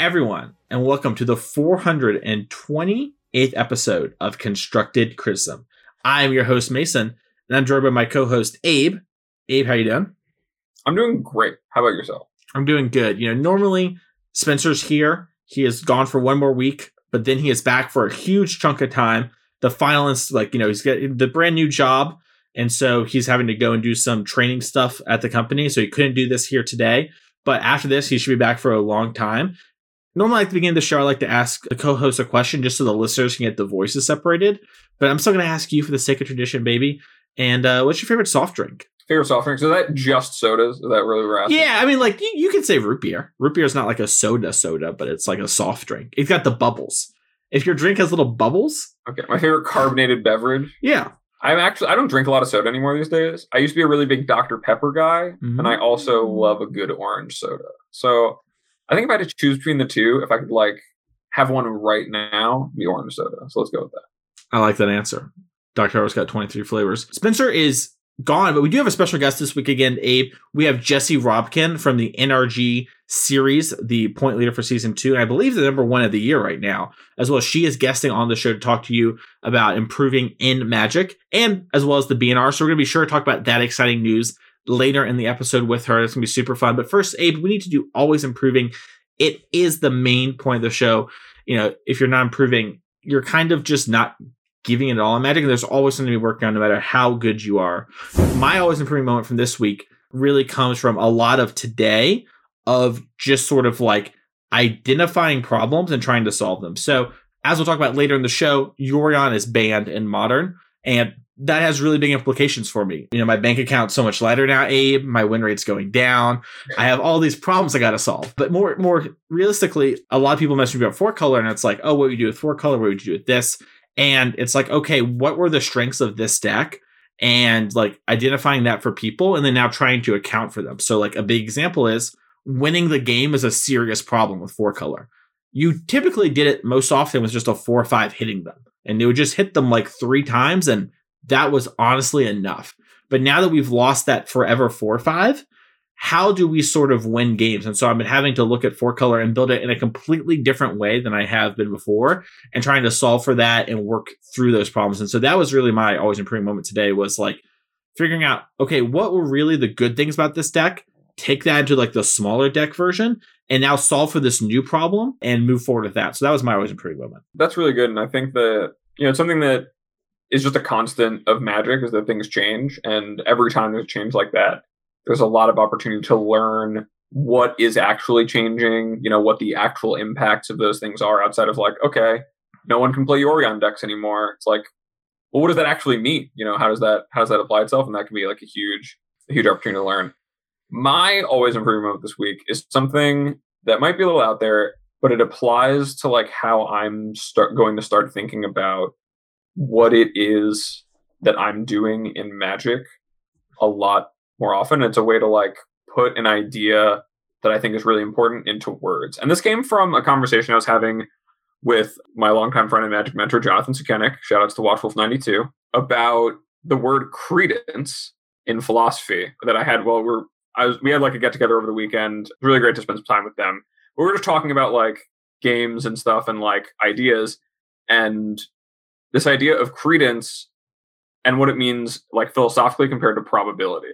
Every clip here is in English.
Everyone, and welcome to the 428th episode of Constructed Criticism. I am your host, Mason, and I'm joined by my co-host, Abe. Abe, how you doing? I'm doing great. How about yourself? I'm doing good. You know, normally Spencer's here. He is gone for one more week, but then he is back for a huge chunk of time. The finalists, like, you know, he's got the brand new job. And so he's having to go and do some training stuff at the company. So he couldn't do this here today. But after this, he should be back for a long time. Normally, at the beginning of the show, I like to ask the co host a question just so the listeners can get the voices separated. But I'm still going to ask you for the sake of tradition, baby. And uh, what's your favorite soft drink? Favorite soft drink? So that just sodas? Is that really what Yeah, I mean, like you, you can say root beer. Root beer is not like a soda soda, but it's like a soft drink. It's got the bubbles. If your drink has little bubbles, okay. My favorite carbonated beverage. Yeah, I'm actually I don't drink a lot of soda anymore these days. I used to be a really big Dr Pepper guy, mm-hmm. and I also love a good orange soda. So I think if I had to choose between the two, if I could like have one right now, the orange soda. So let's go with that. I like that answer. Dr. Pepper's got 23 flavors. Spencer is gone, but we do have a special guest this week again, Abe. We have Jesse Robkin from the NRG series, the point leader for season two, and I believe the number one of the year right now, as well as she is guesting on the show to talk to you about improving in Magic and as well as the BNR. So we're going to be sure to talk about that exciting news later in the episode with her. It's going to be super fun. But first, Abe, we need to do always improving. It is the main point of the show. You know, if you're not improving, you're kind of just not giving it all in magic. And there's always something to be working on no matter how good you are. My always improving moment from this week really comes from a lot of today of just sort of like identifying problems and trying to solve them. So as we'll talk about later in the show, Yorion is banned in modern. And that has really big implications for me. You know, my bank account's so much lighter now, Abe. My win rate's going down. I have all these problems I got to solve. But more, more realistically, a lot of people mention about four color, and it's like, oh, what would you do with four color? What would you do with this? And it's like, okay, what were the strengths of this deck? And like identifying that for people and then now trying to account for them. So, like, a big example is winning the game is a serious problem with four color. You typically did it most often with just a four or five hitting them. And they would just hit them like three times, and that was honestly enough. But now that we've lost that forever four five, how do we sort of win games? And so I've been having to look at four color and build it in a completely different way than I have been before and trying to solve for that and work through those problems. And so that was really my always improving moment today was like figuring out, okay, what were really the good things about this deck? Take that into like the smaller deck version and now solve for this new problem and move forward with that. So that was my always improving moment. That's really good. And I think that, you know, it's something that is just a constant of magic is that things change. And every time there's change like that, there's a lot of opportunity to learn what is actually changing, you know, what the actual impacts of those things are outside of like, okay, no one can play Yorion decks anymore. It's like, well, what does that actually mean? You know, how does that how does that apply itself? And that can be like a huge, a huge opportunity to learn. My always improving moment this week is something that might be a little out there, but it applies to like how I'm start going to start thinking about what it is that I'm doing in magic a lot more often. It's a way to like put an idea that I think is really important into words. And this came from a conversation I was having with my longtime friend and magic mentor, Jonathan Sukenik, shout outs to Watchwolf92, about the word credence in philosophy that I had while we're I was we had like a get together over the weekend. Really great to spend some time with them. we were just talking about like games and stuff and like ideas and this idea of credence and what it means like philosophically compared to probability.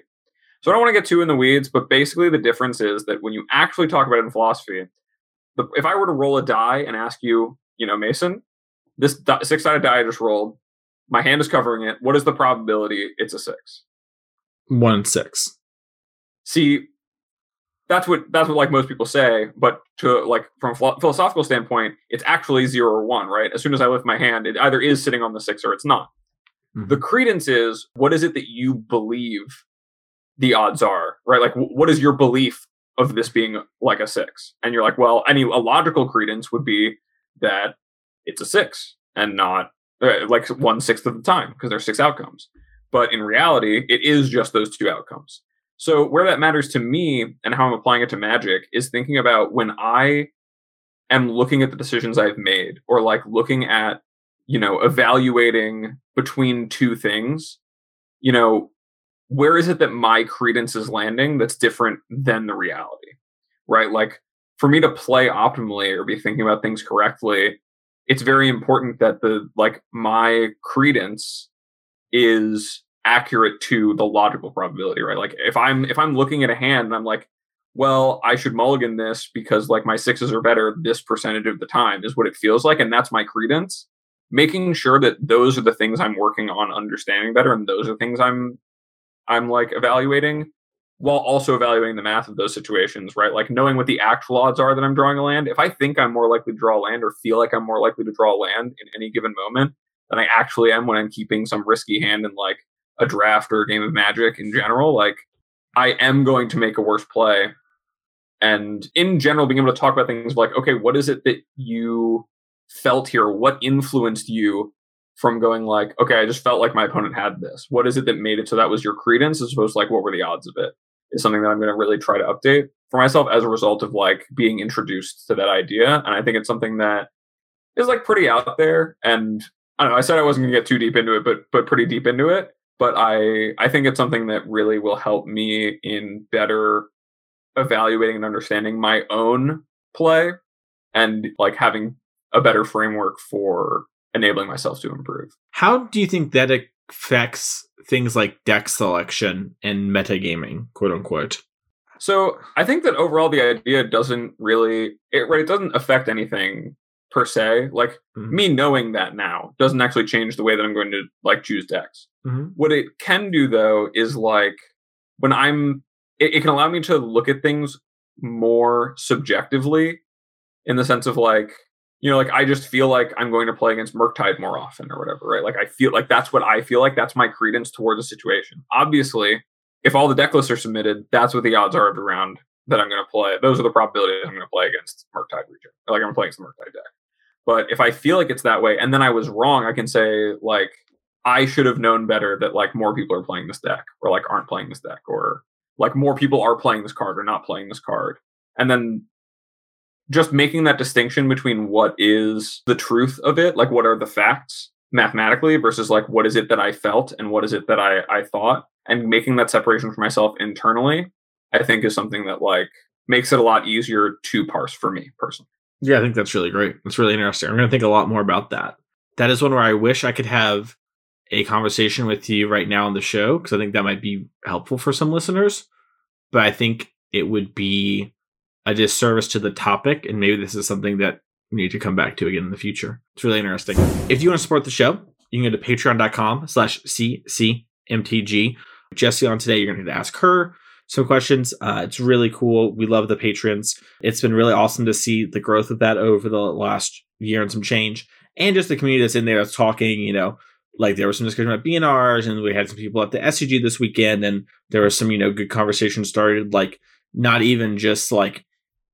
So I don't want to get too in the weeds, but basically the difference is that when you actually talk about it in philosophy, the, if I were to roll a die and ask you, you know, Mason, this di- six-sided die I just rolled, my hand is covering it. What is the probability it's a six? One in six. See, that's what that's what like most people say, but to like from a philosophical standpoint, it's actually zero or one, right? As soon as I lift my hand, it either is sitting on the six or it's not. Mm-hmm. The credence is what is it that you believe the odds are, right? Like, w- what is your belief of this being like a six? And you're like, well, any a logical credence would be that it's a six and not uh, like one sixth of the time because there's six outcomes. But in reality, it is just those two outcomes. So where that matters to me and how I'm applying it to magic is thinking about when I am looking at the decisions I've made or like looking at, you know, evaluating between two things, you know, where is it that my credence is landing that's different than the reality? Right? Like for me to play optimally or be thinking about things correctly, it's very important that the like my credence is accurate to the logical probability, right? Like if I'm if I'm looking at a hand and I'm like, well, I should mulligan this because like my sixes are better this percentage of the time is what it feels like, and that's my credence. Making sure that those are the things I'm working on understanding better, and those are things I'm I'm like evaluating while also evaluating the math of those situations, right? Like knowing what the actual odds are that I'm drawing a land. If I think I'm more likely to draw land or feel like I'm more likely to draw a land in any given moment than I actually am when I'm keeping some risky hand and like a draft or a game of magic in general, like I am going to make a worse play. And in general, being able to talk about things like, okay, what is it that you felt here? What influenced you from going like, okay, I just felt like my opponent had this. What is it that made it so that was your credence as opposed to like what were the odds of it? Is something that I'm going to really try to update for myself as a result of like being introduced to that idea. And I think it's something that is like pretty out there. And I don't know. I said I wasn't going to get too deep into it, but but pretty deep into it. But I I think it's something that really will help me in better evaluating and understanding my own play and like having a better framework for enabling myself to improve. How do you think that affects things like deck selection and metagaming, quote unquote? So I think that overall the idea doesn't really it right, it doesn't affect anything per se. Like mm-hmm. me knowing that now doesn't actually change the way that I'm going to like choose decks. Mm-hmm. What it can do though is like when I'm it, it can allow me to look at things more subjectively in the sense of like you know, like I just feel like I'm going to play against Murktide more often or whatever, right? Like I feel like that's what I feel like. That's my credence towards the situation. Obviously, if all the deck lists are submitted, that's what the odds are of the round that I'm going to play. Those are the probabilities I'm going to play against Murktide Regent. Like I'm playing the Murktide deck. But if I feel like it's that way and then I was wrong, I can say like I should have known better that like more people are playing this deck or like aren't playing this deck or like more people are playing this card or not playing this card. And then just making that distinction between what is the truth of it, like what are the facts mathematically versus like what is it that I felt and what is it that I, I thought, and making that separation for myself internally, I think is something that like makes it a lot easier to parse for me personally. Yeah, I think that's really great. That's really interesting. I'm going to think a lot more about that. That is one where I wish I could have a conversation with you right now on the show because I think that might be helpful for some listeners. But I think it would be a disservice to the topic, and maybe this is something that we need to come back to again in the future. It's really interesting. If you want to support the show, you can go to patreon.com slash ccmtg. Jesse on today, you're going to to ask her some questions. Uh, it's really cool. We love the patrons. It's been really awesome to see the growth of that over the last year and some change. And just the community that's in there that's talking, you know, like there was some discussion about BNRs and we had some people at the SCG this weekend and there was some, you know, good conversation started, like not even just like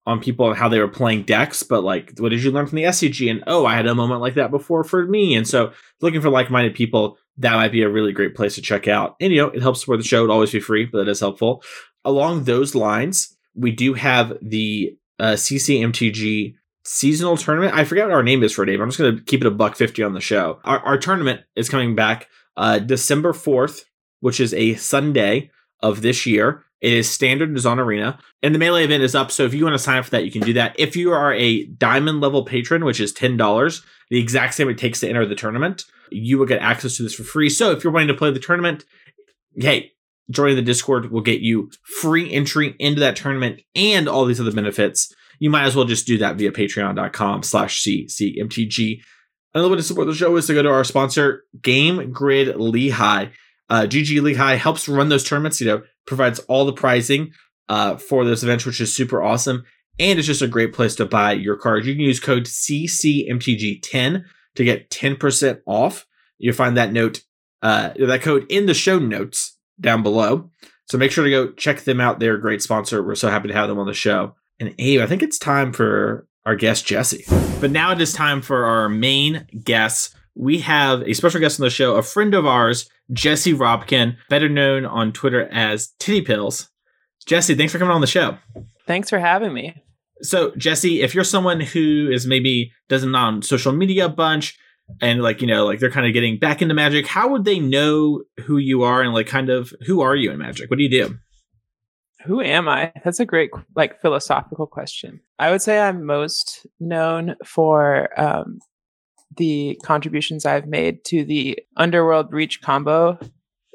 on people and how they were playing decks, but like, what did you learn from the SCG? And oh, I had a moment like that before for me. And so, looking for like minded people, that might be a really great place to check out. And you know, it helps support the show. It'll always be free, but it is helpful. Along those lines, we do have the uh, CCMTG seasonal tournament. I forget what our name is for Dave. I'm just going to keep it a buck fifty on the show. Our, our tournament is coming back uh, December fourth, which is a Sunday of this year. It is standard Zon Arena, and the melee event is up. So if you want to sign up for that, you can do that. If you are a diamond level patron, which is ten dollars, the exact same it takes to enter the tournament, you will get access to this for free. So if you're wanting to play the tournament, hey, joining the Discord will get you free entry into that tournament and all these other benefits. You might as well just do that via patreon.com slash ccmtg. Another way to support the show is to go to our sponsor, Game Grid Lehi. Uh, GG Lehi helps run those tournaments. You know, provides all the pricing uh, for those events, which is super awesome. And it's just a great place to buy your cards. You can use code CCMTG10 to get 10% off. You'll find that note, uh, that code in the show notes down below. So make sure to go check them out. They're a great sponsor. We're so happy to have them on the show. And Abe, I think it's time for our guest, Jesse. But now it is time for our main guest. We have a special guest on the show, a friend of ours, Jesse Robkin, better known on Twitter as Titty Pills. Jesse, thanks for coming on the show. Thanks for having me. So, Jesse, if you're someone who is maybe doesn't on social media a bunch and like, you know, like they're kind of getting back into magic, how would they know who you are and like kind of who are you in magic? What do you do? Who am I? That's a great like philosophical question. I would say I'm most known for um, the contributions I've made to the Underworld Breach combo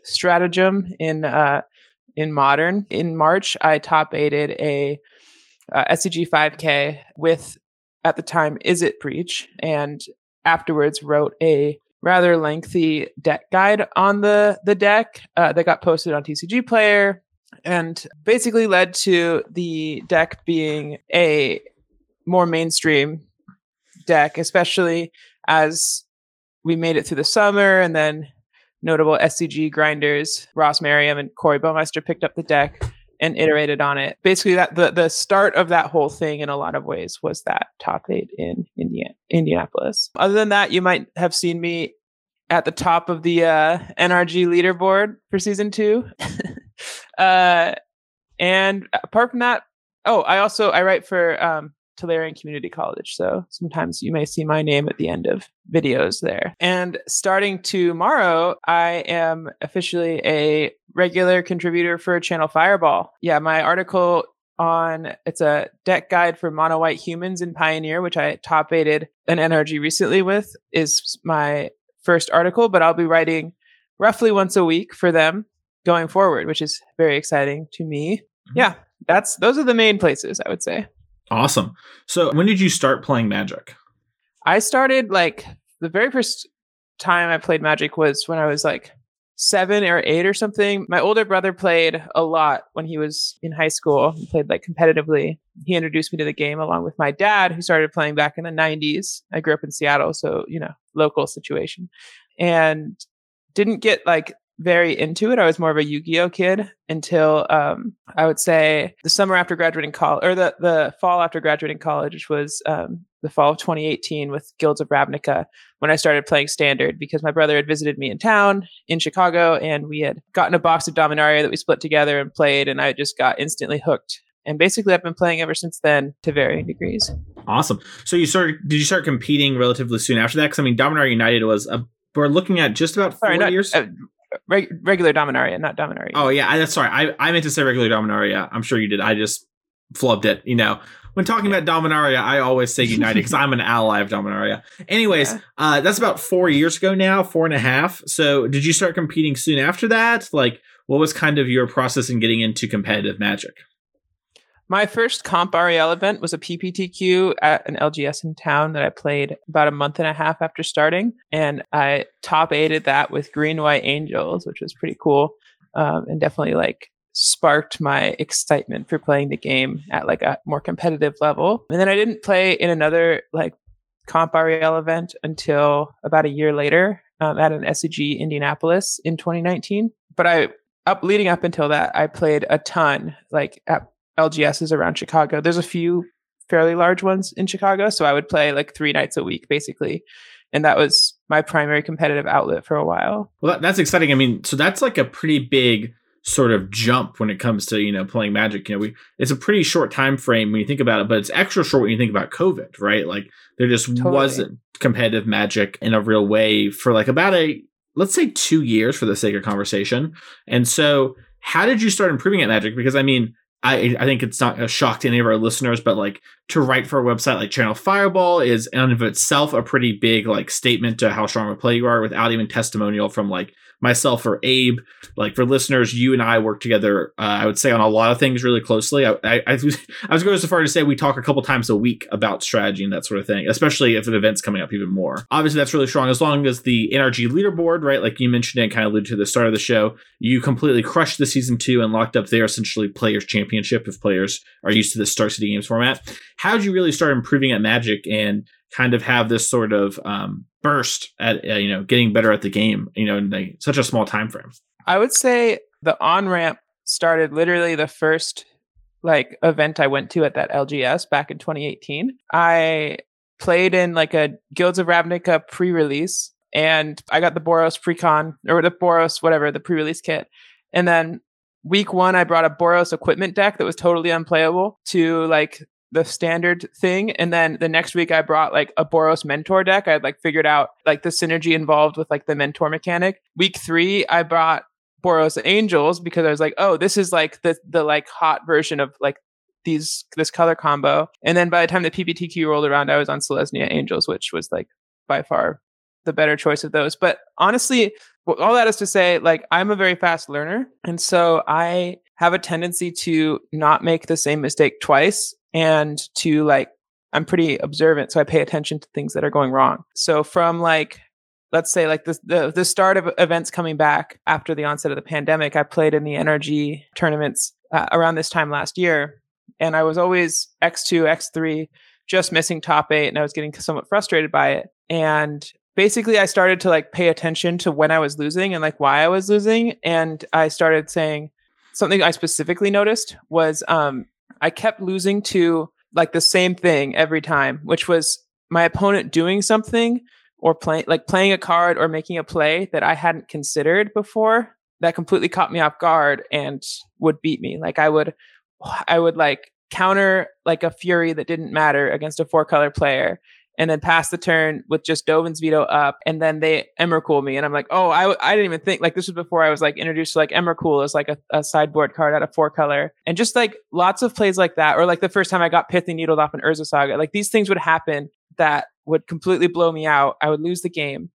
stratagem in uh, in modern. In March, I top aided a uh, SCG 5K with at the time is it Breach, and afterwards wrote a rather lengthy deck guide on the the deck uh, that got posted on TCG Player, and basically led to the deck being a more mainstream deck, especially as we made it through the summer and then notable SCG grinders, Ross Merriam and Corey Baumeister picked up the deck and iterated on it. Basically, that the the start of that whole thing in a lot of ways was that top eight in Indiana, Indianapolis. Other than that, you might have seen me at the top of the uh, NRG leaderboard for season two. uh, and apart from that, oh, I also I write for um, Tolarian Community College. So sometimes you may see my name at the end of videos there. And starting tomorrow, I am officially a regular contributor for Channel Fireball. Yeah, my article on it's a deck guide for mono white humans in Pioneer, which I top aided an NRG recently with, is my first article, but I'll be writing roughly once a week for them going forward, which is very exciting to me. Mm-hmm. Yeah, that's those are the main places I would say. Awesome. So when did you start playing Magic? I started like the very first time I played Magic was when I was like seven or eight or something. My older brother played a lot when he was in high school. He played like competitively. He introduced me to the game along with my dad, who started playing back in the 90s. I grew up in Seattle, so, you know, local situation. And didn't get like very into it. I was more of a Yu-Gi-Oh kid until um, I would say the summer after graduating college, or the the fall after graduating college, which was um, the fall of 2018 with Guilds of Ravnica, when I started playing Standard because my brother had visited me in town in Chicago, and we had gotten a box of Dominaria that we split together and played, and I just got instantly hooked. And basically, I've been playing ever since then to varying degrees. Awesome. So you started? Did you start competing relatively soon after that? Because I mean, Dominaria United was a we're looking at just about four Sorry, not, years. Uh, Reg- regular Dominaria, not Dominaria. Oh yeah, I, that's sorry. I, I meant to say regular Dominaria. I'm sure you did. I just flubbed it. You know, when talking about Dominaria, I always say United because I'm an ally of Dominaria. Anyways, yeah. uh, that's about four years ago now, four and a half. So, did you start competing soon after that? Like, what was kind of your process in getting into competitive Magic? My first Comp REL event was a PPTQ at an LGS in town that I played about a month and a half after starting. And I top aided that with Green White Angels, which was pretty cool. Um, and definitely like sparked my excitement for playing the game at like a more competitive level. And then I didn't play in another like Comp REL event until about a year later um, at an SCG Indianapolis in 2019. But I up leading up until that, I played a ton like at LGSs around Chicago. There's a few fairly large ones in Chicago, so I would play like three nights a week basically, and that was my primary competitive outlet for a while. Well, that, that's exciting. I mean, so that's like a pretty big sort of jump when it comes to you know playing magic you know we it's a pretty short time frame when you think about it but it's extra short when you think about covid right like there just totally. wasn't competitive magic in a real way for like about a let's say two years for the sake of conversation and so how did you start improving at magic because i mean I, I think it's not a shock to any of our listeners, but like to write for a website like Channel Fireball is in of itself a pretty big like statement to how strong a player you are without even testimonial from like myself or Abe. Like for listeners, you and I work together. Uh, I would say on a lot of things really closely. I, I, I, was, going so far to say we talk a couple times a week about strategy and that sort of thing, especially if an event's coming up even more. Obviously, that's really strong as long as the NRG leaderboard, right? Like you mentioned and kind of alluded to the start of the show, you completely crushed the season two and locked up their essentially players championship if players are used to the Star City Games format. How did you really start improving at Magic and kind of have this sort of um, burst at uh, you know getting better at the game you know in the, such a small time frame i would say the on ramp started literally the first like event i went to at that lgs back in 2018 i played in like a guilds of ravnica pre-release and i got the boros pre-con or the boros whatever the pre-release kit. And then week one i brought a boros equipment deck that was totally unplayable to like the standard thing. And then the next week I brought like a Boros mentor deck. I had like figured out like the synergy involved with like the mentor mechanic. Week three, I brought Boros Angels because I was like, oh, this is like the the like hot version of like these this color combo. And then by the time the PPTQ rolled around, I was on Selesnya Angels, which was like by far the better choice of those. But honestly, all that is to say, like I'm a very fast learner, and so I have a tendency to not make the same mistake twice and to like I'm pretty observant, so I pay attention to things that are going wrong. So from like let's say like the, the the start of events coming back after the onset of the pandemic, I played in the NRG tournaments uh, around this time last year, and I was always X2, X3, just missing top eight, and I was getting somewhat frustrated by it. And basically, I started to like pay attention to when I was losing and like why I was losing, and I started saying something I specifically noticed was um, I kept losing to like the same thing every time, which was my opponent doing something or playing like playing a card or making a play that I hadn't considered before that completely caught me off guard and would beat me. Like I would I would like counter like a fury that didn't matter against a four color player and then pass the turn with just Dovin's veto up, and then they Emrakul me, and I'm like, oh, I, I didn't even think like this was before I was like introduced to like Emrakul as like a, a sideboard card out of four color, and just like lots of plays like that, or like the first time I got Pithing Needled off an Urza Saga, like these things would happen that would completely blow me out. I would lose the game,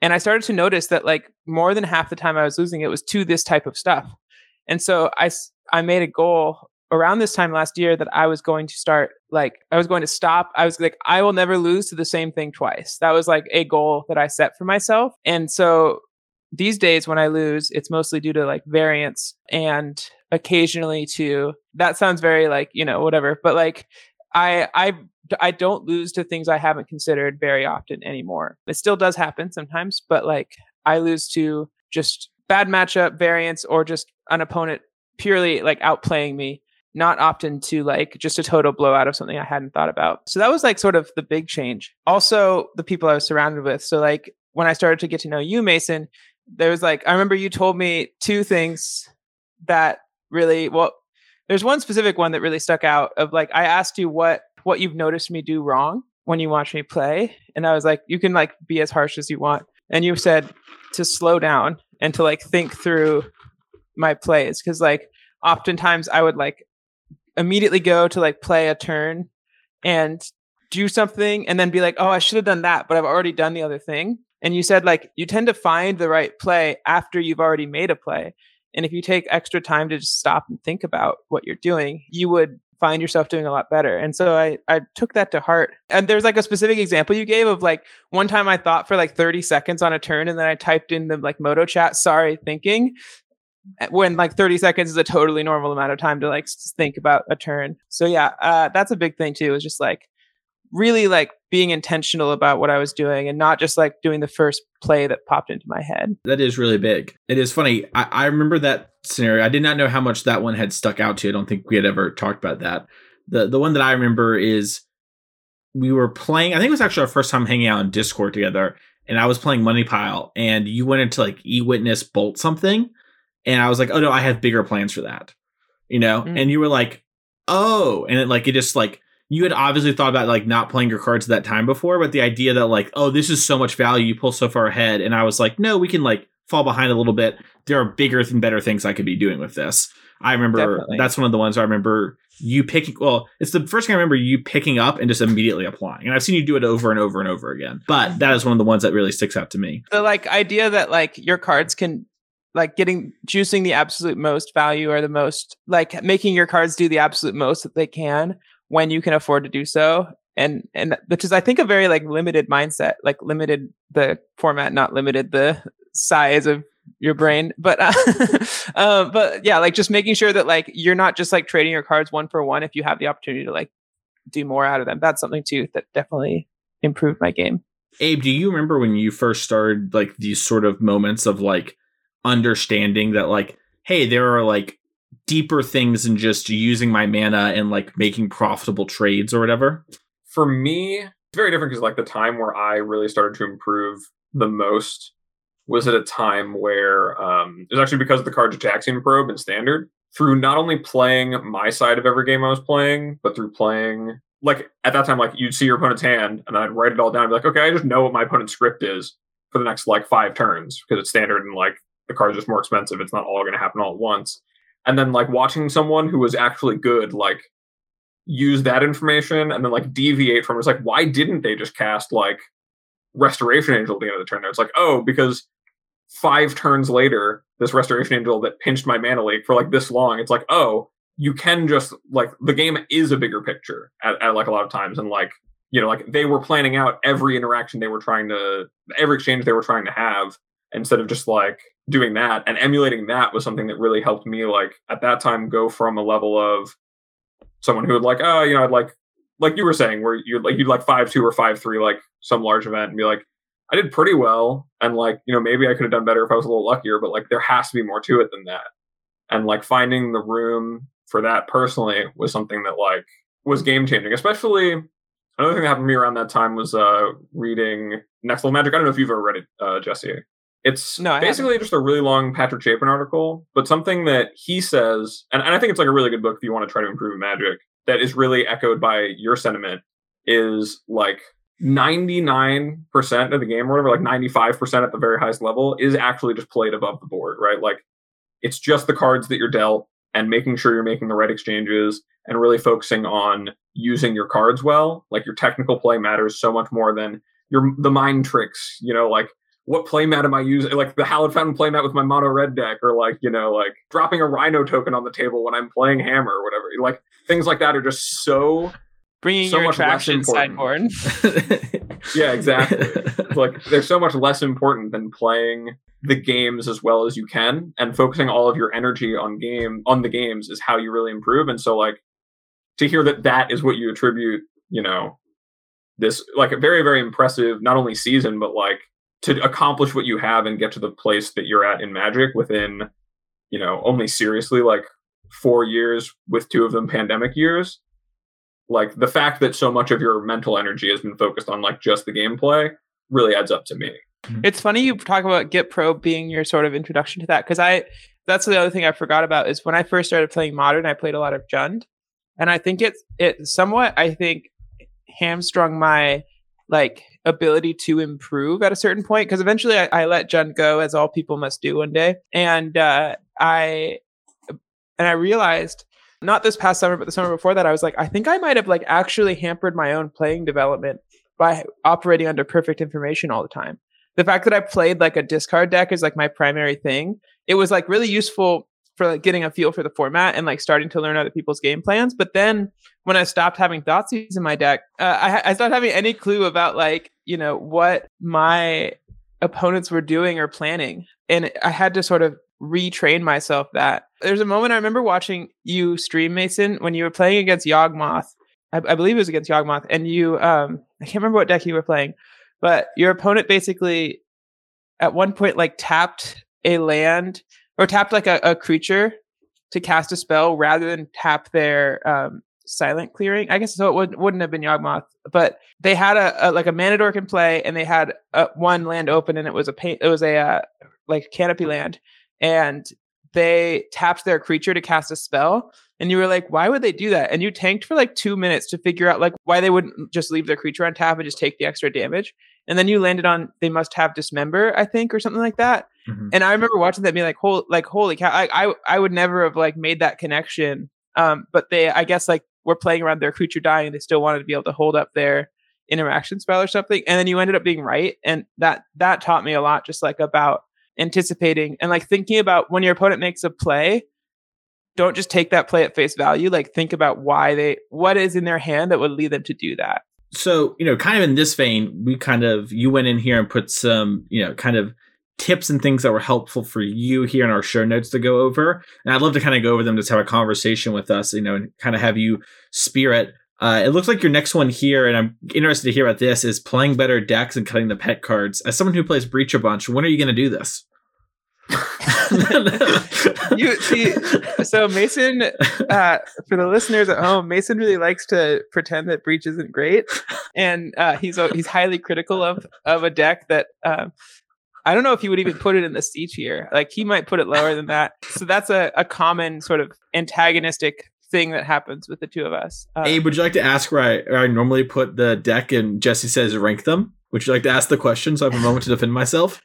and I started to notice that like more than half the time I was losing it was to this type of stuff, and so I I made a goal around this time last year that I was going to start like I was going to stop. I was like I will never lose to the same thing twice. That was like a goal that I set for myself. And so these days when I lose, it's mostly due to like variance and occasionally to that sounds very like, you know, whatever, but like I I I don't lose to things I haven't considered very often anymore. It still does happen sometimes, but like I lose to just bad matchup variance or just an opponent purely like outplaying me not often to like just a total blowout of something I hadn't thought about. So that was like sort of the big change. Also, the people I was surrounded with. So, like, when I started to get to know you, Mason, there was like, I remember you told me two things that really, well, there's one specific one that really stuck out of like, I asked you what, what you've noticed me do wrong when you watch me play. And I was like, you can like be as harsh as you want. And you said to slow down and to like think through my plays. Cause like, oftentimes I would like immediately go to like play a turn and do something and then be like, oh, I should have done that, but I've already done the other thing. And you said like you tend to find the right play after you've already made a play. And if you take extra time to just stop and think about what you're doing, you would find yourself doing a lot better. And so I, I took that to heart. And there's like a specific example you gave of like one time I thought for like 30 seconds on a turn and then I typed in the like Modo chat, sorry, thinking when like 30 seconds is a totally normal amount of time to like think about a turn. So yeah, uh, that's a big thing too. Is just like really like being intentional about what I was doing and not just like doing the first play that popped into my head. That is really big. It is funny. I, I remember that scenario. I did not know how much that one had stuck out to. I don't think we had ever talked about that. The the one that I remember is we were playing. I think it was actually our first time hanging out in Discord together, and I was playing Money Pile, and you went into like e witness bolt something and I was like, oh no, I have bigger plans for that, you know. Mm. And you were like, oh, and it like it just like you had obviously thought about like not playing your cards at that time before, but the idea that like, oh, this is so much value, you pull so far ahead, and I was like, no, we can like fall behind a little bit. There are bigger and better things I could be doing with this. I remember Definitely. that's one of the ones I remember you picking. Well, it's the first thing I remember you picking up and just immediately applying. And I've seen you do it over and over and over again. But that is one of the ones that really sticks out to me. The like idea that like your cards can like getting juicing the absolute most value or the most like making your cards do the absolute most that they can when you can afford to do so. And and which is i think a very like limited mindset like limited the format not limited the size of your brain. But uh, uh, but yeah like just making sure that like you're not just like trading your cards one for one if you have the opportunity to like do more out of them. That's something too that definitely improved my game. Abe do you remember when you first started like these sort of moments of like understanding that like hey there are like deeper things than just using my mana and like making profitable trades or whatever? For me it's very different because like the time where i really started to improve the most was at a time where um it was actually because of the card Gitaxian probe and standard. Through not only playing my side of every game i was playing but through playing like at that time like you'd see your opponent's hand and i'd write it all down and be like okay i just know what my opponent's script is for the next like five turns because it's standard and like the card's just more expensive. It's not all going to happen all at once. And then like watching someone who was actually good, like use that information and then like deviate from it. It's like, why didn't they just cast like Restoration Angel at the end of the turn? there It's like, oh, because five turns later, this Restoration Angel that pinched my mana leak for like this long, it's like, oh, you can just like the game is a bigger picture at, at like a lot of times. And like, you know, like they were planning out every interaction they were trying to, every exchange they were trying to have instead of just like doing that and emulating that was something that really helped me like at that time go from a level of someone who would like oh you know i'd like like you were saying where you'd like you'd like five two or five three like some large event and be like i did pretty well and like you know maybe i could have done better if i was a little luckier but like there has to be more to it than that. And like finding the room for that personally was something that like was game changing especially another thing that happened to me around that time was uh reading next level magic. I don't know if you've ever read it uh jesse it's No, basically just a really long Patrick Chapin article, but something that he says, and, and I think it's like a really good book if you want to try to improve magic, that is really echoed by your sentiment, is like 99% of the game or whatever, like 95% at the very highest level, is actually just played above the board, right? Like it's just the cards that you're dealt and making sure you're making the right exchanges and really focusing on using your cards well. Like your technical play matters so much more than your the mind tricks, you know, like what playmat am I using? Like the Hallowed Fountain playmat with my mono red deck, or like, you know, like dropping a rhino token on the table when I'm playing hammer or whatever. Like things like that are just so Bringing So your much less attraction important. sideboard. yeah, exactly. It's like they're so much less important than playing the games as well as you can and focusing all of your energy on game on the games is how you really improve. And so like to hear that that is what you attribute, you know, this like a very very impressive not only season but like to accomplish what you have and get to the place that you're at in Magic within, you know, only seriously like four years with two of them pandemic years. Like the fact that so much of your mental energy has been focused on like just the gameplay really adds up to me. Mm-hmm. It's funny you talk about git Pro being your sort of introduction to that because I that's the other thing I forgot about is when I first started playing modern, I played a lot of Jund, and I think it it somewhat I think hamstrung my like ability to improve at a certain point because eventually I, I let Jund go as all people must do one day, and uh, I and I realized not this past summer but the summer before that I was like I think I might have like actually hampered my own playing development by operating under perfect information all the time the fact that I played like a discard deck is like my primary thing. It was like really useful for like getting a feel for the format and like starting to learn other people's game plans. But then when I stopped having Thoughtseize in my deck, uh, I, I stopped having any clue about like you know what my opponents were doing or planning, and I had to sort of retrain myself that. There's a moment I remember watching you stream Mason when you were playing against Yawgmoth. I, I believe it was against Yawgmoth, and you um I can't remember what deck you were playing but your opponent basically at one point like tapped a land or tapped like a, a creature to cast a spell rather than tap their um, silent clearing. I guess so. It would, wouldn't have been Yawgmoth, but they had a, a like a mana in play, and they had uh, one land open, and it was a paint. It was a uh, like canopy land, and they tapped their creature to cast a spell. And you were like, why would they do that? And you tanked for like two minutes to figure out like why they wouldn't just leave their creature on tap and just take the extra damage and then you landed on they must have dismember i think or something like that Mhm. and i remember watching that being like holy like holy cow I, I i would never have like made that connection. Um but they i guess like were playing around their creature dying they still wanted to be able to hold up their interaction spell or something. And then you ended up being right. And that that taught me a lot just like about anticipating and like thinking about when your opponent makes a play don't just take that play at face value. Like think about why they what is in their hand that would lead them to do that. So you know kind of in this vein we kind of you went in here and put some you know kind of tips and things that were helpful for you here in our show notes to go over and i'd love to kind of go over them just have a conversation with us you know and kind of have you spirit uh, it looks like your next one here, and I'm interested to hear about this, is playing better decks and cutting the pet cards. As someone who plays Breach a bunch, when are you going to do this? you see so mason uh, for the listeners at home mason really likes to pretend that breach isn't great and uh, he's he's highly critical of of a deck that um, I don't know if he would even put it in the C tier. Like he might put it lower than that. So that's a, a common sort of antagonistic thing that happens with the two of us. Uh, Abe, would you like to ask where I, where I normally put the deck and Jesse says rank them? Would you like to ask the question so I have a moment to defend myself?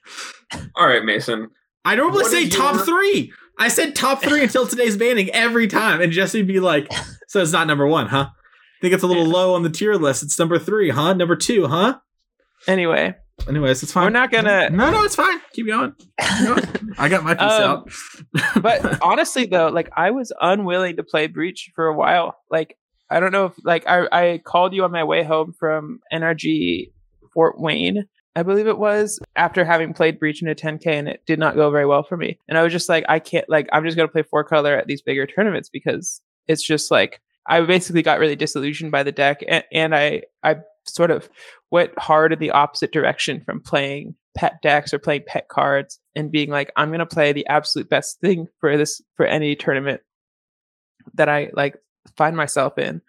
All right, Mason. I normally What say top your- three. I said top three until today's banning every time, and Jesse'd be like, "So it's not number one, huh? I think it's a little low on the tier list. It's number three, huh? Number two, huh? Anyway, Anyways, it's fine. we're not gonna. No, no, it's fine. Keep going. Keep going. I got my piece Um, out. but honestly though like i was unwilling to play breach for a while like i don't know if like i, I called you on my way home from nrg fort wayne i believe it was after having played breach in a 10k and it did not go very well for me and i was just like i can't like i'm just going to play four color at these bigger tournaments because it's just like i basically got really disillusioned by the deck and, and i i sort of went hard in the opposite direction from playing pet decks or playing pet cards and being like i'm going to play the absolute best thing for this for any tournament that i like find myself in.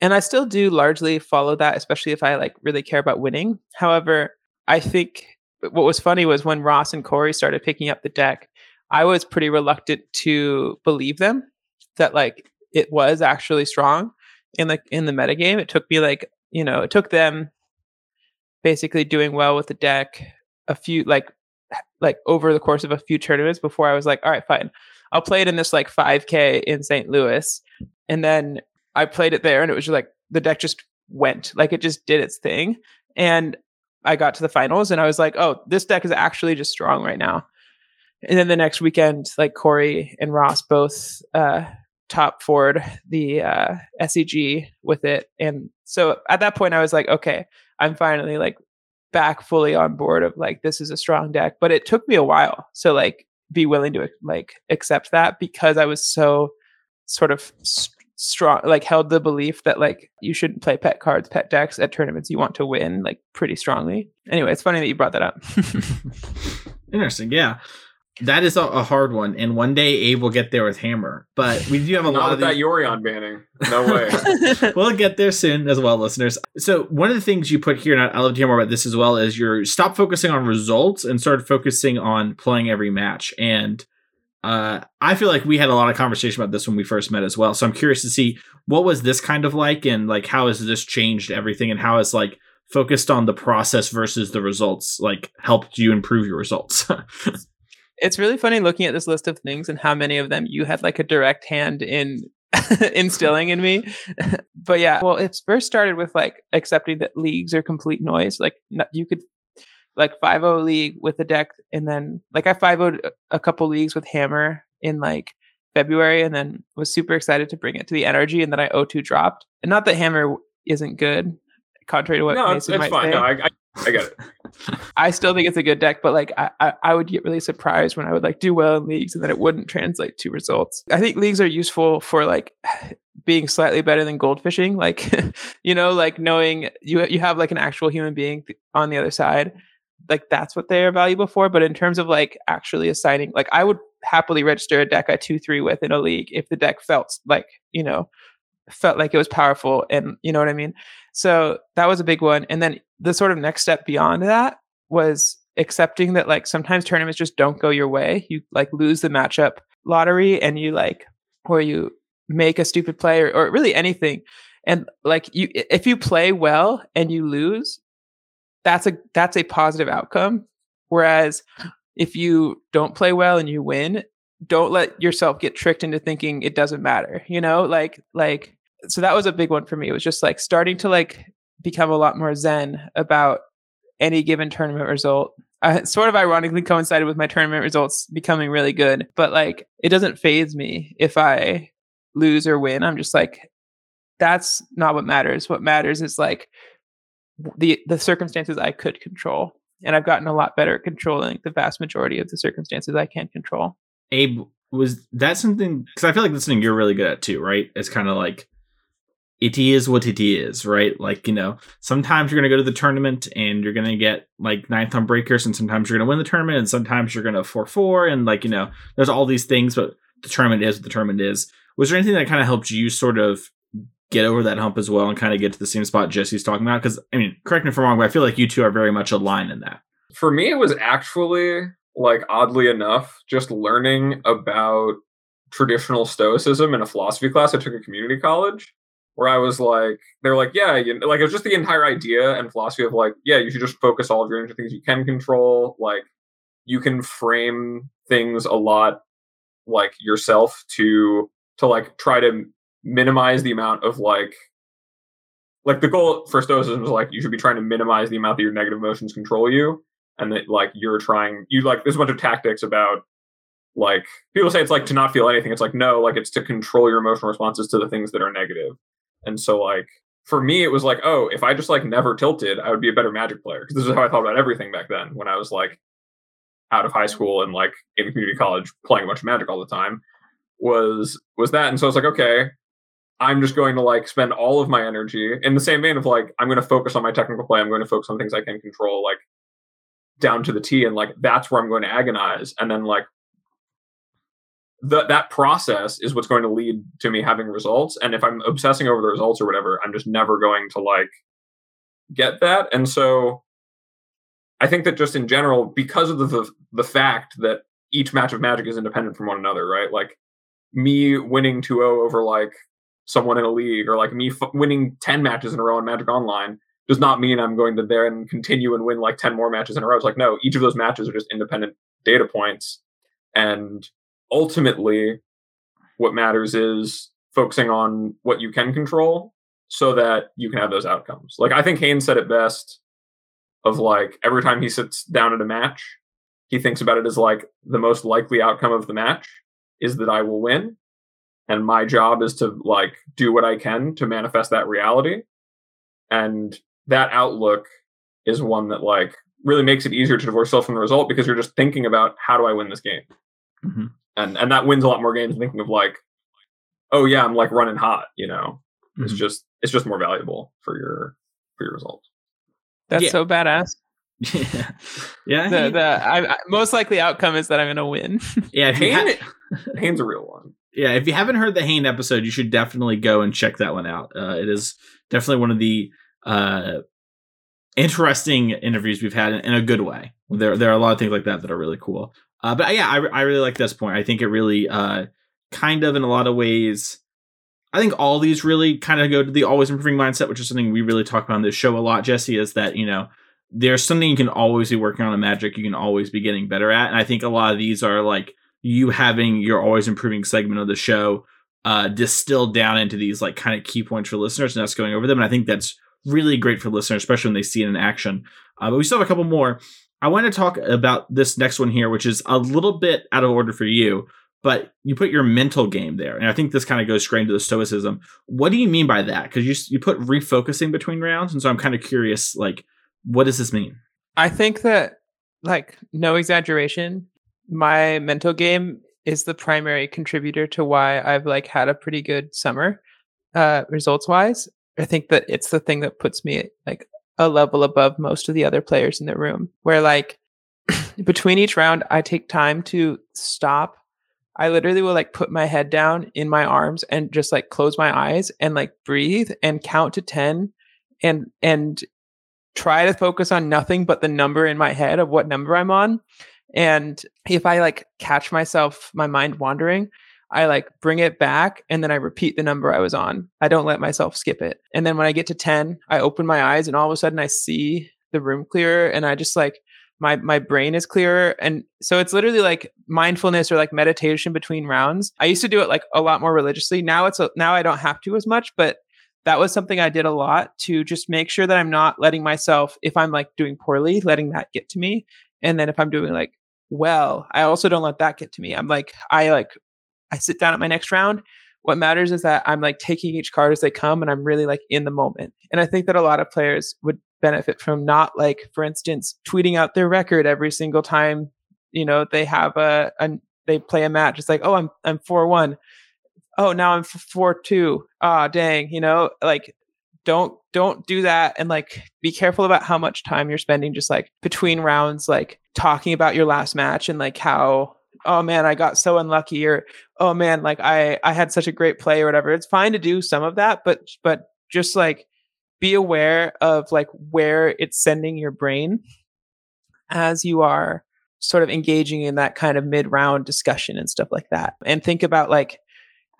And i still do largely follow that especially if i like really care about winning. However i think what was funny was when ross and corey started picking up the deck i was pretty reluctant to believe them that like it was actually strong in like in the metagame. It took me like you know it took them basically doing well with the deck a few like like over the course of a few tournaments before I was like, all right, fine. I'll play it in this like 5K in St. Louis. And then I played it there and it was just like the deck just went. Like it just did its thing. And I got to the finals and I was like, oh, this deck is actually just strong right now. And then the next weekend, like Corey and Ross both uh top forward the uh SCG with it. And so at that point I was like, okay, I'm finally like back fully on board of like this is a strong deck but it took me a while so like be willing to like accept that because i was so sort of s- strong like held the belief that like you shouldn't play pet cards pet decks at tournaments you want to win like pretty strongly anyway it's funny that you brought that up Interesting. Yeah. That is a, a hard one, and one day Abe will get there with Hammer. But we do have a Not lot with of that these- Yorion banning. No way. we'll get there soon as well, listeners. So one of the things you put here, and I- I'd love to hear more about this as well, is you're stop focusing on results and start focusing on playing every match. And uh, I feel like we had a lot of conversation about this when we first met as well. So I'm curious to see what was this kind of like, and like how has this changed everything, and how has like focused on the process versus the results like helped you improve your results. it's really funny looking at this list of things and how many of them you had like a direct hand in instilling in me. but yeah, well, it first started with like accepting that leagues are complete noise. Like you could like 5 league with a deck and then like I 5 0 a couple leagues with Hammer in like February and then was super excited to bring it to the NRG and then I O2 dropped. And not that Hammer isn't good, contrary to what no, Mason it's might fine. say. No, I, I, I it. I still think it's a good deck, but like I, I, I would get really surprised when I would like do well in leagues and then it wouldn't translate to results. I think leagues are useful for like being slightly better than goldfishing, like you know, like knowing you you have like an actual human being on the other side. Like that's what they are valuable for. But in terms of like actually assigning, like I would happily register a deck I two three with in a league if the deck felt like you know felt like it was powerful and you know what I mean. So that was a big one. And then the sort of next step beyond that was accepting that like sometimes tournaments just don't go your way. You like lose the matchup lottery and you like or you make a stupid play or, or really anything. And like you if you play well and you lose, that's a that's a positive outcome. Whereas if you don't play well and you win, don't let yourself get tricked into thinking it doesn't matter. You know, like like so that was a big one for me. It was just like starting to like become a lot more zen about any given tournament result. Sort of ironically coincided with my tournament results becoming really good, but like it doesn't phase me if I lose or win. I'm just like, that's not what matters. What matters is like the the circumstances I could control, and I've gotten a lot better at controlling the vast majority of the circumstances I can control. Abe, was that something? Because I feel like that's something you're really good at too, right? It's kind of like it is what it is, right? Like you know, sometimes you're gonna go to the tournament and you're gonna get like ninth on breakers, and sometimes you're gonna win the tournament, and sometimes you're gonna four four, and like you know, there's all these things, but the tournament is what the tournament is. Was there anything that kind of helped you sort of get over that hump as well and kind of get to the same spot Jesse's talking about? Because I mean, correct me if I'm wrong, but I feel like you two are very much aligned in that. For me, it was actually like oddly enough, just learning about traditional stoicism in a philosophy class I took at community college. Where I was like, they're like, yeah, you know, like it was just the entire idea and philosophy of like, yeah, you should just focus all of your energy things you can control. Like, you can frame things a lot like yourself to to like try to minimize the amount of like like the goal for stoicism is like you should be trying to minimize the amount that your negative emotions control you and that like you're trying you like there's a bunch of tactics about like people say it's like to not feel anything. It's like no like it's to control your emotional responses to the things that are negative. And so like for me it was like oh if i just like never tilted i would be a better magic player. Because this is how i thought about everything back then when i was like out of high school and like in community college playing a bunch of magic all the time was was that. And so i was like okay i'm just going to like spend all of my energy in the same vein of like i'm going to focus on my technical play. I'm going to focus on things i can control. Like down to the t and like that's where i'm going to agonize. And then like the, that process is what's going to lead to me having results. And if i'm obsessing over the results or whatever i'm just never going to like get that. And so i think that just in general because of the the, the fact that each match of magic is independent from one another right? Like me winning 2-0 over like someone in a league or like me f- winning 10 matches in a row in magic online does not mean i'm going to then continue and win like 10 more matches in a row it's like no each of those matches are just independent data points and ultimately what matters is focusing on what you can control so that you can have those outcomes. Like I think Haynes said it best of like every time he sits down at a match, he thinks about it as like the most likely outcome of the match is that I will win. And my job is to like do what I can to manifest that reality. And that outlook is one that like really makes it easier to divorce yourself from the result because you're just thinking about how do I win this game. Mm-hmm and and that wins a lot more games. Thinking of like, oh yeah, I'm like running hot. You know, mm-hmm. it's just it's just more valuable for your for your results. That's yeah. so badass. Yeah, yeah. The, the I, I, most likely outcome is that I'm going to win. yeah, Hane, Hane's a real one. Yeah, if you haven't heard the Hane episode, you should definitely go and check that one out. Uh, it is definitely one of the uh, interesting interviews we've had in, in, a good way. There, there are a lot of things like that that are really cool. Uh, but yeah, I, I really like this point. I think it really uh, kind of in a lot of ways. I think all these really kind of go to the always improving mindset, which is something we really talk about on this show a lot, Jesse, is that, you know, there's something you can always be working on a magic you can always be getting better at. And I think a lot of these are like you having your always improving segment of the show uh, distilled down into these like kind of key points for listeners and us going over them. And I think that's really great for listeners, especially when they see it in action. Uh, but we still have a couple more. I want to talk about this next one here, which is a little bit out of order for you, but you put your mental game there. And I think this kind of goes straight into the stoicism. What do you mean by that? Because you, you put refocusing between rounds. And so I'm kind of curious, like, what does this mean? I think that, like, no exaggeration, my mental game is the primary contributor to why I've like had a pretty good summer uh results wise. I think that it's the thing that puts me like a level above most of the other players in the room where like between each round I take time to stop. I literally will like put my head down in my arms and just like close my eyes and like breathe and count to 10 and and try to focus on nothing but the number in my head of what number I'm on. And if I like catch myself my mind wandering I like bring it back and then I repeat the number I was on. I don't let myself skip it. And then when I get to 10, I open my eyes and all of a sudden I see the room clearer and I just like my my brain is clearer and so it's literally like mindfulness or like meditation between rounds. I used to do it like a lot more religiously. Now it's a, now I don't have to as much, but that was something I did a lot to just make sure that I'm not letting myself if I'm like doing poorly, letting that get to me. And then if I'm doing like well, I also don't let that get to me. I'm like I like I sit down at my next round. What matters is that I'm like taking each card as they come and I'm really like in the moment. And I think that a lot of players would benefit from not like, for instance, tweeting out their record every single time, you know, they have a, a they play a match. It's like, oh, I'm I'm four one. Oh, now I'm four two. Ah, dang, you know, like don't don't do that and like be careful about how much time you're spending just like between rounds like talking about your last match and like how oh man, I got so unlucky or oh man, like I I had such a great play or whatever. It's fine to do some of that, but but just like be aware of like where it's sending your brain as you are sort of engaging in that kind of mid-round discussion and stuff like that. And think about like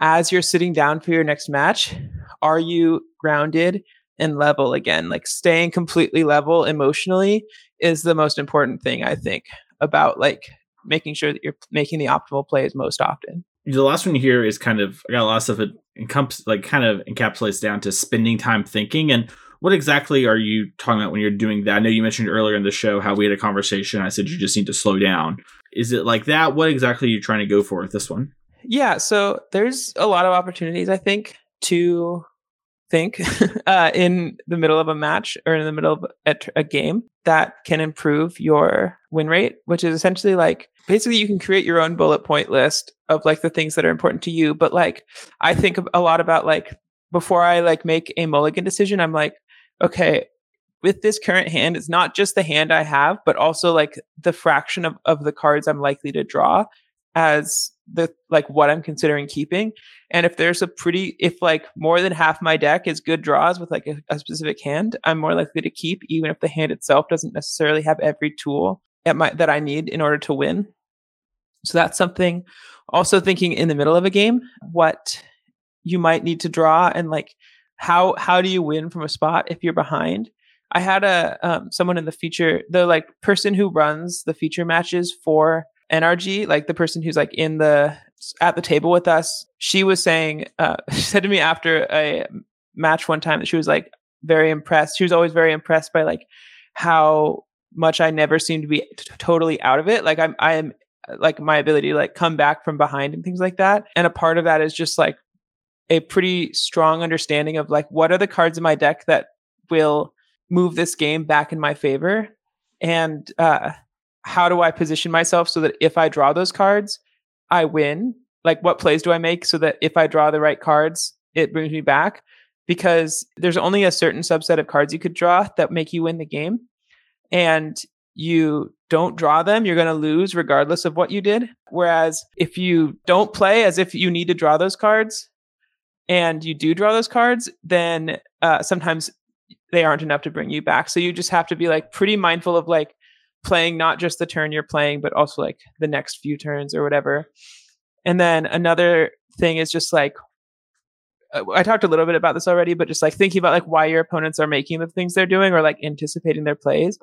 as you're sitting down for your next match, are you grounded and level again? Like staying completely level emotionally is the most important thing I think about like making sure that you're making the optimal plays most often. The last one here is kind of I got a lot of stuff that encompasses like kind of encapsulates down to spending time thinking and what exactly are you talking about when you're doing that? I know you mentioned earlier in the show how we had a conversation. I said you just need to slow down. Is it like that? What exactly are you trying to go for with this one? Yeah, so there's a lot of opportunities, I think, to think uh, in the middle of a match or in the middle of a, a game that can improve your win rate, which is essentially like basically you can create your own bullet point list of like the things that are important to you. But like I think a lot about like before I like make a mulligan decision, I'm like, okay, with this current hand, it's not just the hand I have, but also like the fraction of, of the cards I'm likely to draw as the like what I'm considering keeping. And if there's a pretty if like more than half my deck is good draws with like a, a, specific hand, I'm more likely to keep even if the hand itself doesn't necessarily have every tool at my that I need in order to win. So that's something also thinking in the middle of a game what you might need to draw and like how how do you win from a spot if you're behind I had a um, someone in the feature, the like person who runs the feature matches for NRG, like the person who's like in the at the table with us, she was saying, uh, she said to me after a match one time that she was like very impressed. She was always very impressed by like how much I never seem to be t- totally out of it. Like I'm, I am like my ability to like come back from behind and things like that. And a part of that is just like a pretty strong understanding of like what are the cards in my deck that will move this game back in my favor and uh how do I position myself so that if I draw those cards, I win? Like, what plays do I make so that if I draw the right cards, it brings me back? Because there's only a certain subset of cards you could draw that make you win the game. And you don't draw them, you're going to lose regardless of what you did. Whereas if you don't play as if you need to draw those cards and you do draw those cards, then uh, sometimes they aren't enough to bring you back. So you just have to be like pretty mindful of like, playing not just the turn you're playing, but also like the next few turns or whatever. And then another thing is just like I talked a little bit about this already, but just like thinking about like why your opponents are making the things they're doing or like anticipating their plays.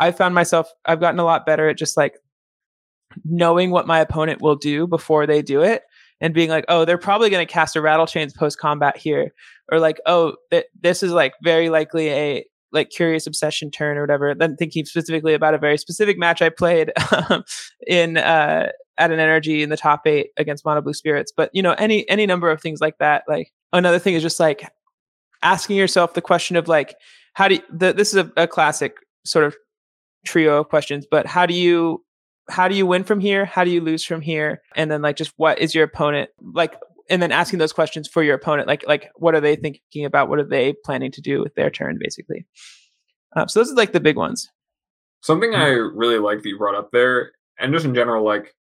I found myself I've gotten a lot better at just like knowing what my opponent will do before they do it and being like, oh, they're probably going to cast a Rattlechains post combat here, or like, oh, th- this is like very likely a like curious obsession turn or whatever then thinking specifically about a very specific match i played um, in uh at an NRG in the top eight against mono blue spirits but you know any any number of things like that like another thing is just like asking yourself the question of like how do you, the, this is a, a classic sort of trio of questions but how do you how do you win from here? How do you lose from here? And then like just what is your opponent like and then asking those questions for your opponent like like what are they thinking about? What are they planning to do with their turn basically? Uh, so those are like the big ones. Something i really like that you brought up there and just in general like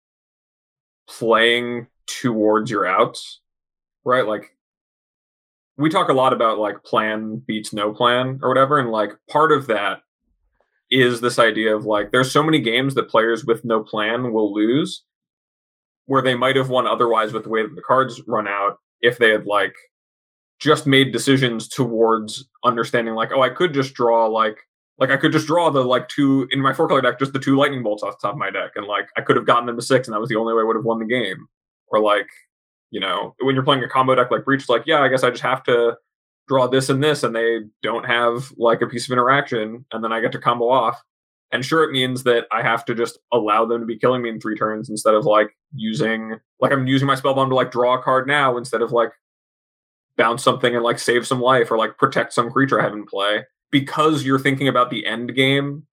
playing towards your outs right? Like we talk a lot about like plan beats no plan or whatever and like part of that is this idea of like there's so many games that players with no plan will lose where they might have won otherwise with the way that the cards run out if they had like just made decisions towards understanding like oh i could just draw like like i could just draw the like two in my four color deck just the two lightning bolts off the top of my deck and like i could have gotten them to six and that was the only way i would have won the game. Or like you know when you're playing a combo deck like breach like yeah i guess i just have to draw this and this and they don't have like a piece of interaction and then i get to combo off and sure, it means that I have to just allow them to be killing me in three turns instead of like using like I'm using my spell bomb to like draw a card now instead of like bounce something and like save some life or like protect some creature I have in play. Because you're thinking about the end game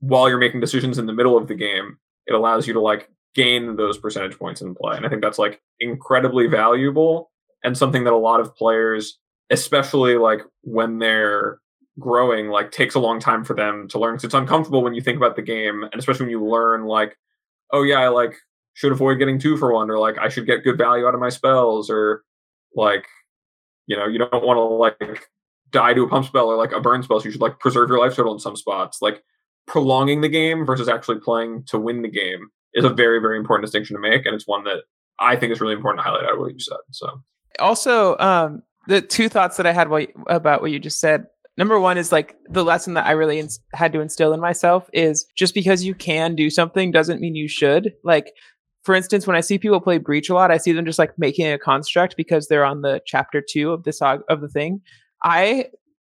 while you're making decisions in the middle of the game, it allows you to like gain those percentage points in play. And I think that's like incredibly valuable and something that a lot of players, especially like when they're growing like takes a long time for them to learn. So it's uncomfortable when you think about the game, and especially when you learn like, oh yeah, I like should avoid getting two for one, or like I should get good value out of my spells, or like, you know, you don't want to like die to a pump spell or like a burn spell. So you should like preserve your life total in some spots. Like prolonging the game versus actually playing to win the game is a very, very important distinction to make. And it's one that I think is really important to highlight out of what you said. So also, um, the two thoughts that I had about what you just said number one is like the lesson that I really ins- had to instill in myself is just because you can do something doesn't mean you should. Like, for instance, when I see people play Breach a lot, I see them just like making a construct because they're on the chapter two of the sog- of the thing. I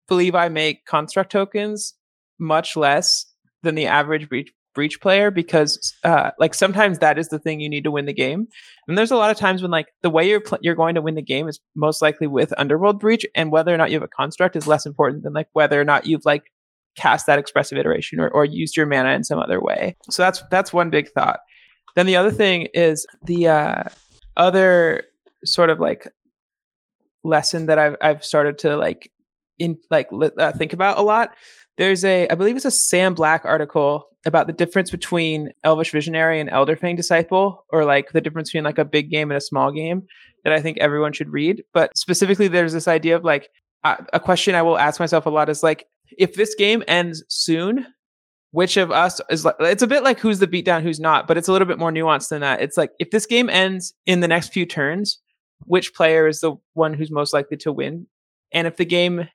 believe I make construct tokens much less than the average breach breach player because uh, like sometimes that is the thing you need to win the game and there's a lot of times when like the way you're pl- you're going to win the game is most likely with underworld breach and whether or not you have a construct is less important than like whether or not you've like cast that expressive iteration or, or used your mana in some other way so that's that's one big thought then the other thing is the uh, other sort of like lesson that I've I've started to like in like uh, think about a lot. There's a I believe it's a Sam Black article about the difference between Elvish Visionary and Elderfang Disciple, or like the difference between like a big game and a small game that I think everyone should read. But specifically, there's this idea of like uh, a question I will ask myself a lot is like if this game ends soon which of us is like it's a bit like who's the beatdown who's not but it's a little bit more nuanced than that it's like if this game ends in the next few turns which player is the one who's most likely to win and if the game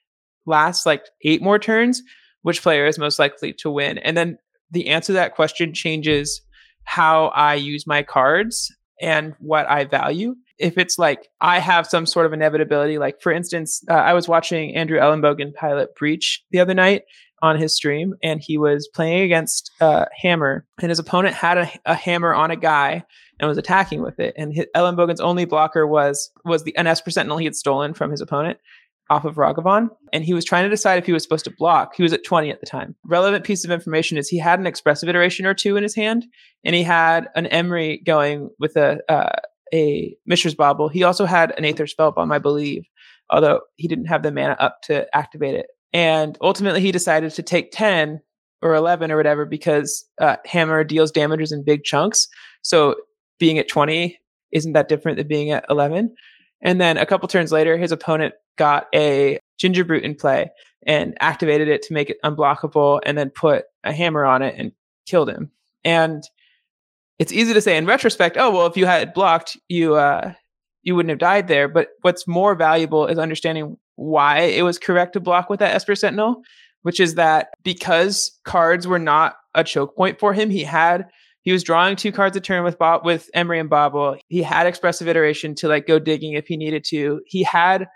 lasts like eight more turns which player is most likely to win. And then the answer to that question changes how i use my cards and what i value. If it's like I have some sort of inevitability, like for instance, uh, I was watching Andrew Elenbogen pilot Breach the other night, on his stream, and he was playing against uh, Hammer, and his opponent had a, a, hammer on a guy and was attacking with it. And his, Elenbogen's only blocker was was the an Esper Sentinel he had stolen from his opponent off of Ragavan, and he was trying to decide if he was supposed to block. He was at 20 at the time. Relevant piece of information is he had an expressive iteration or two in his hand, and he had an Emry going with a uh, a Mishra's Bauble. He also had an Aether Spellbomb, I believe, although he didn't have the mana up to activate it. And ultimately, he decided to take 10 or 11 or whatever because uh, Hammer deals damages in big chunks. So being at 20 isn't that different than being at 11. And then a couple turns later, his opponent got a Gingerbrute in play and activated it to make it unblockable and then put a hammer on it and killed him. And it's easy to say in retrospect, oh well, if you had blocked, you uh, you wouldn't have died there. But what's more valuable is understanding why it was correct to block with that Esper Sentinel, which is that because cards were not a choke point for him, he had he was drawing two cards a turn with Bob with Emry and Bauble. He had expressive iteration to like go digging if he needed to. He had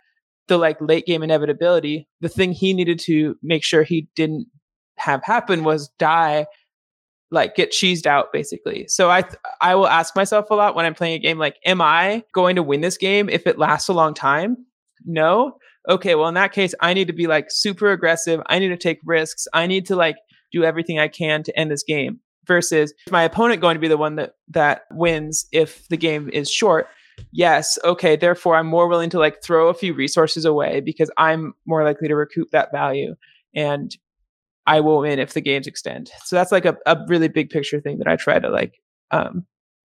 the like late game inevitability. The thing he needed to make sure he didn't have happen was die like get cheesed out basically. So I th- I will ask myself a lot when I'm playing a game like am I going to win this game if it lasts a long time? No okay, well, in that case, I need to be like super aggressive. I need to take risks. I need to like do everything I can to end this game versus my opponent going to be the one that, that wins if the game is short. Yes. Okay. Therefore, I'm more willing to like throw a few resources away because I'm more likely to recoup that value and I will win if the games extend. So that's like a, a really big picture thing that I try to like um,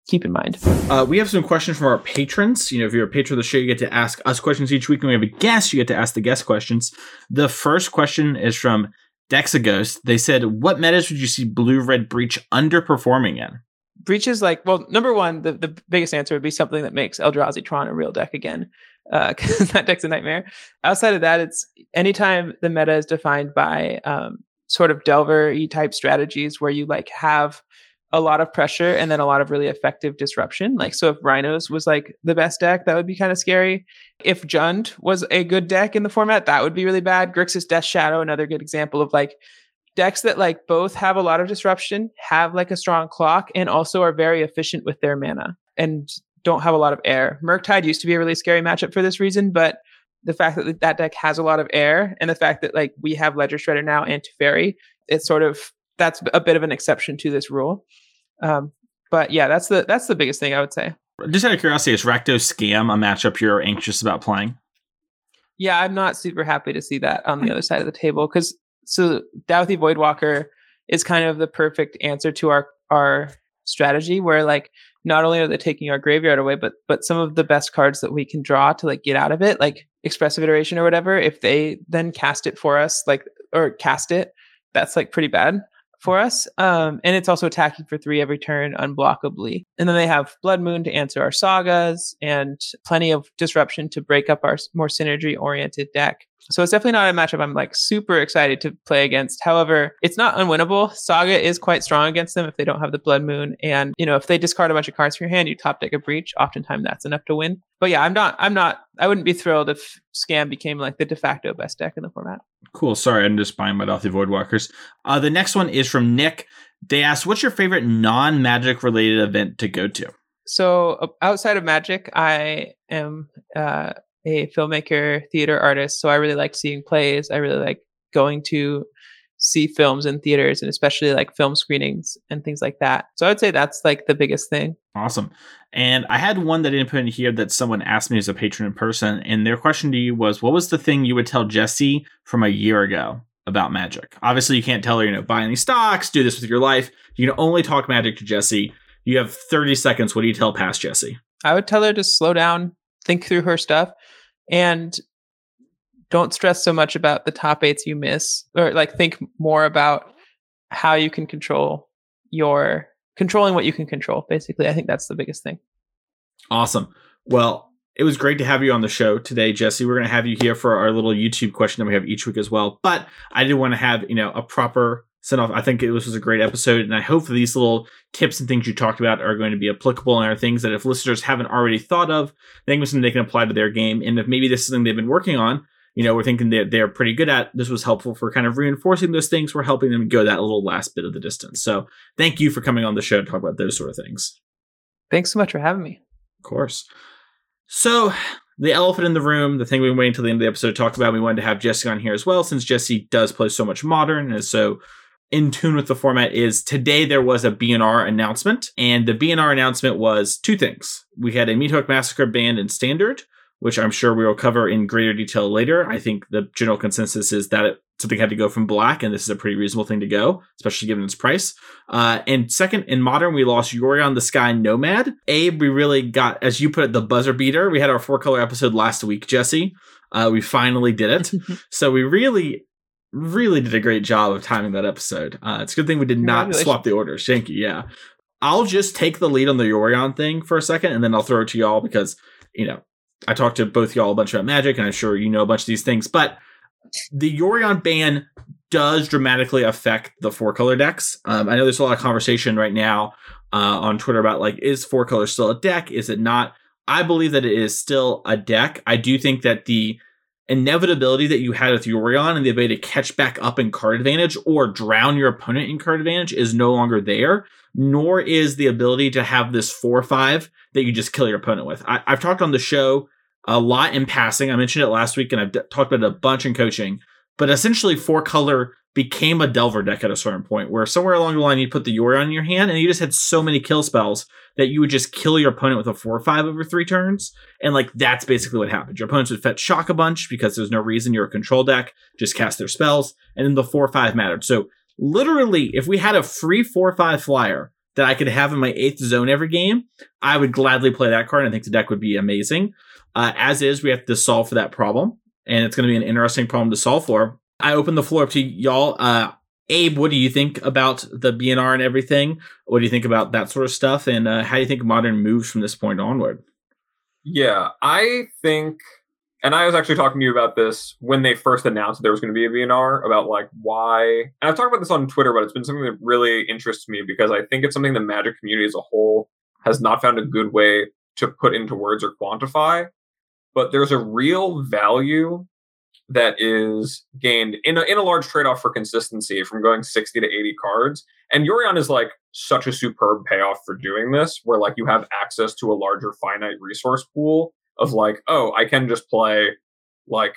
keep in mind. Uh, we have some questions from our patrons. You know, if you're a patron of the show, you get to ask us questions each week, and we have a guest. You get to ask the guest questions. The first question is from Dexaghost. They said, "What metas would you see Blue Red Breach underperforming in?" Breach is like, well, number one, the, the biggest answer would be something that makes Eldrazi Tron a real deck again, because uh, that deck's a nightmare. Outside of that, it's anytime the meta is defined by um, sort of Delver type strategies where you like have a lot of pressure and then a lot of really effective disruption. Like, so if Rhinos was like the best deck, that would be kind of scary. If Jund was a good deck in the format, that would be really bad. Grixis Death Shadow, another good example of like decks that like both have a lot of disruption, have like a strong clock, and also are very efficient with their mana and don't have a lot of air. Murktide used to be a really scary matchup for this reason, but the fact that that deck has a lot of air and the fact that like we have Ledger Shredder now and Teferi, it's sort of that's a bit of an exception to this rule. Um, but yeah, that's the that's the biggest thing I would say. Just out of curiosity, is Rakdos Scam a matchup you're anxious about playing? Yeah, I'm not super happy to see that on the other side of the table because so Dauthi Voidwalker is kind of the perfect answer to our our strategy where like not only are they taking our graveyard away, but but some of the best cards that we can draw to like get out of it, like expressive iteration or whatever, if they then cast it for us, like or cast it, that's like pretty bad for us. Um, and it's also attacking for three every turn unblockably. And then they have Blood Moon to answer our sagas and plenty of disruption to break up our more synergy oriented deck. So it's definitely not a matchup I'm like super excited to play against. However, it's not unwinnable. Saga is quite strong against them if they don't have the Blood Moon, and you know if they discard a bunch of cards from your hand, you top deck a Breach. Oftentimes that's enough to win. But yeah, I'm not. I'm not. I wouldn't be thrilled if Scam became like the de facto best deck in the format. Cool. Sorry, I'm just buying my off the Voidwalkers. Uh, the next one is from Nick. They asked, "What's your favorite non-magic related event to go to?" So outside of Magic, I am uh, a filmmaker, theater artist. So I really like seeing plays. I really like going to see films in theaters and especially like film screenings and things like that. So I would say that's like the biggest thing. Awesome. And I had one that I didn't put in here that someone asked me as a patron in person. And their question to you was, what was the thing you would tell Jesse from a year ago about magic? Obviously, you can't tell her, you know, buy any stocks, do this with your life. You can only talk magic to Jesse. You have 30 seconds. What do you tell past Jesse? I would tell her to slow down, think through her stuff, and don't stress so much about the top eights you miss or like think more about how you can control your controlling what you can control basically. I think that's the biggest thing. Awesome. Well it was great to have you on the show today jesse. We're going to have you here for our little youtube question that we have each week as well but i did want to have you know a proper send off. I think it was, was a great episode, and I hope that these little tips and things you talked about are going to be applicable and are things that if listeners haven't already thought of, they can something they can apply to their game. And if maybe this is something they've been working on, you know, we're thinking that they're pretty good at. This was helpful for kind of reinforcing those things. We're helping them go that little last bit of the distance. So thank you for coming on the show to talk about those sort of things. Thanks so much for having me. Of course. So the elephant in the room, the thing we waited until the end of the episode to talk about, we wanted to have Jesse on here as well, since Jesse does play so much modern and is so in tune with the format is today there was a BNR announcement, and the BNR announcement was two things. We had a Meathook Massacre banned in standard, which I'm sure we will cover in greater detail later. I think the general consensus is that it, something had to go from black, and this is a pretty reasonable thing to go, especially given its price. Uh, and second, in modern, we lost Yorion the Sky Nomad. Abe, we really got, as you put it, the buzzer beater. We had our four color episode last week, Jesse. Uh, we finally did it. so we really really did a great job of timing that episode. Uh, it's a good thing we did not swap the orders. Thank you. Yeah. I'll just take the lead on the Yorion thing for a second and then I'll throw it to y'all because, you know, I talked to both y'all a bunch about magic and I'm sure you know a bunch of these things, but the Yorion ban does dramatically affect the four color decks. Um, I know there's a lot of conversation right now uh, on Twitter about like, is four color still a deck? Is it not? I believe that it is still a deck. I do think that the inevitability that you had with Yorion and the ability to catch back up in card advantage or drown your opponent in card advantage is no longer there, nor is the ability to have this 4 5 that you just kill your opponent with. I, have talked on the show a lot in passing. I mentioned it last week and I've d- talked about it a bunch in coaching, but essentially, four color became a Delver deck at a certain point where somewhere along the line you put the Yorion on your hand and you just had so many kill spells that you would just kill your opponent with a four or five over three turns. And like that's basically what happened. Your opponents would fetch shock a bunch because there's no reason you're a control deck, just cast their spells, and then the four or five mattered. So literally, if we had a free four or five flyer that I could have in my eighth zone every game, I would gladly play that card. and I think the deck would be amazing. Uh, as is, we have to solve for that problem. And it's going to be an interesting problem to solve for. I open the floor up to y'all. Uh, Abe, what do you think about the BNR and everything? What do you think about that sort of stuff? And uh, how do you think modern moves from this point onward? Yeah, I think, and I was actually talking to you about this when they first announced there was going to be a BNR about like why. And I've talked about this on Twitter, but it's been something that really interests me because I think it's something the Magic community as a whole has not found a good way to put into words or quantify. But there's a real value that is gained in a, in a large trade off for consistency from going 60 to 80 cards. And Yorion is like such a superb payoff for doing this, where like you have access to a larger finite resource pool of mm-hmm. like, oh, I can just play like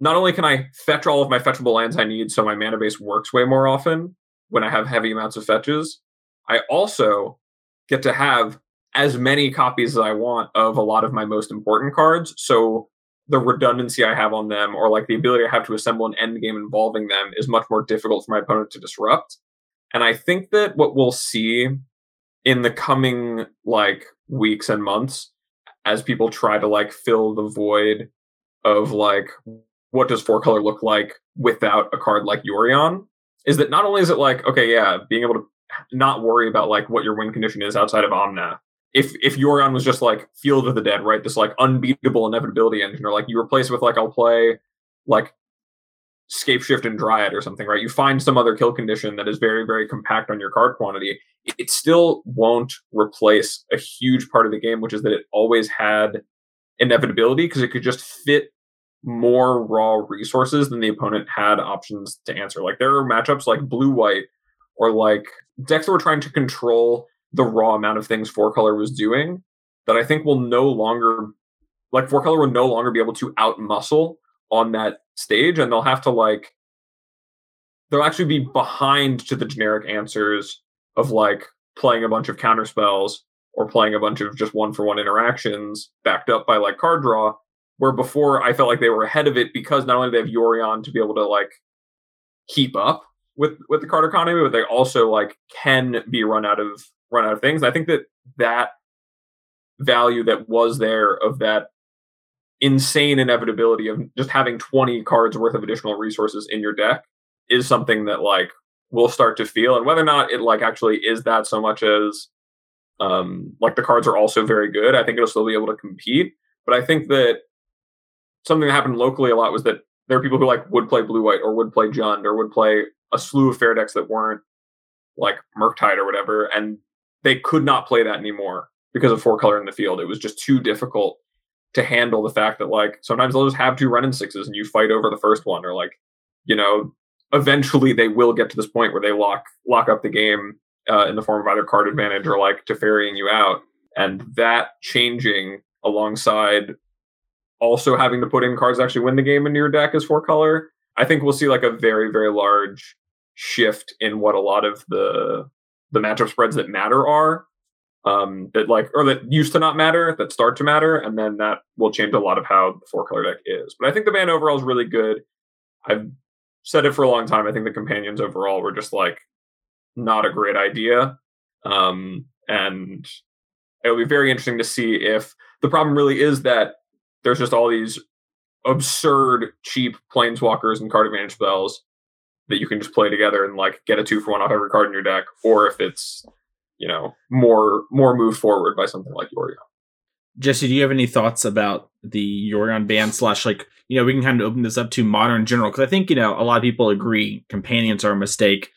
not only can I fetch all of my fetchable lands I need so my mana base works way more often when I have heavy amounts of fetches, I also get to have as many copies as I want of a lot of my most important cards. So the redundancy I have on them or like the ability I have to assemble an end game involving them is much more difficult for my opponent to disrupt. And I think that what we'll see in the coming like weeks and months as people try to like fill the void of like what does four color look like without a card like Yorion is that not only is it like okay yeah being able to not worry about like what your win condition is outside of Omnath if if Yorion was just like Field of the Dead, right? This like unbeatable inevitability engine, or like you replace it with like I'll play like scape shift and dryad or something, right? You find some other kill condition that is very, very compact on your card quantity. It still won't replace a huge part of the game, which is that it always had inevitability because it could just fit more raw resources than the opponent had options to answer. Like there are matchups like blue white or like decks that were trying to control the raw amount of things four color was doing that I think will no longer like four color will no longer be able to out muscle on that stage and they'll have to like they'll actually be behind to the generic answers of like playing a bunch of counter spells or playing a bunch of just one for one interactions backed up by like card draw where before I felt like they were ahead of it because not only do they have Yorion to be able to like keep up with with the card economy, but they also like can be run out of run out of things. I think that that value that was there of that insane inevitability of just having 20 cards worth of additional resources in your deck is something that like we'll start to feel and whether or not it like actually is that so much as um like the cards are also very good i think it'll still be able to compete but i think that something that happened locally a lot was that there are people who like would play blue white or would play Jund or would play a slew of fair decks that weren't like Murktide or whatever, and they could not play that anymore because of four color in the field. It was just too difficult to handle the fact that like sometimes they'll just have two run in sixes and you fight over the first one, or like, you know, eventually they will get to this point where they lock lock up the game uh, in the form of either card advantage or like Teferiing you out. And that changing alongside also having to put in cards actually win the game into your deck as four color, I think we'll see like a very, very large shift in what a lot of the the matchup spreads that matter are. Um, that like or that used to not matter, that start to matter, and then that will change a lot of how the four color deck is. But I think the ban overall is really good. I've said it for a long time. I think the companions overall were just like not a great idea. Um, and it'll be very interesting to see if the problem really is that there's just all these absurd cheap planeswalkers and card advantage spells that you can just play together and like get a two for one off every card in your deck, or if it's you know more more moved forward by something like Yorion. Jesse, do you have any thoughts about the Yorion ban slash like you know we can kind of open this up to modern general because I think you know a lot of people agree companions are a mistake.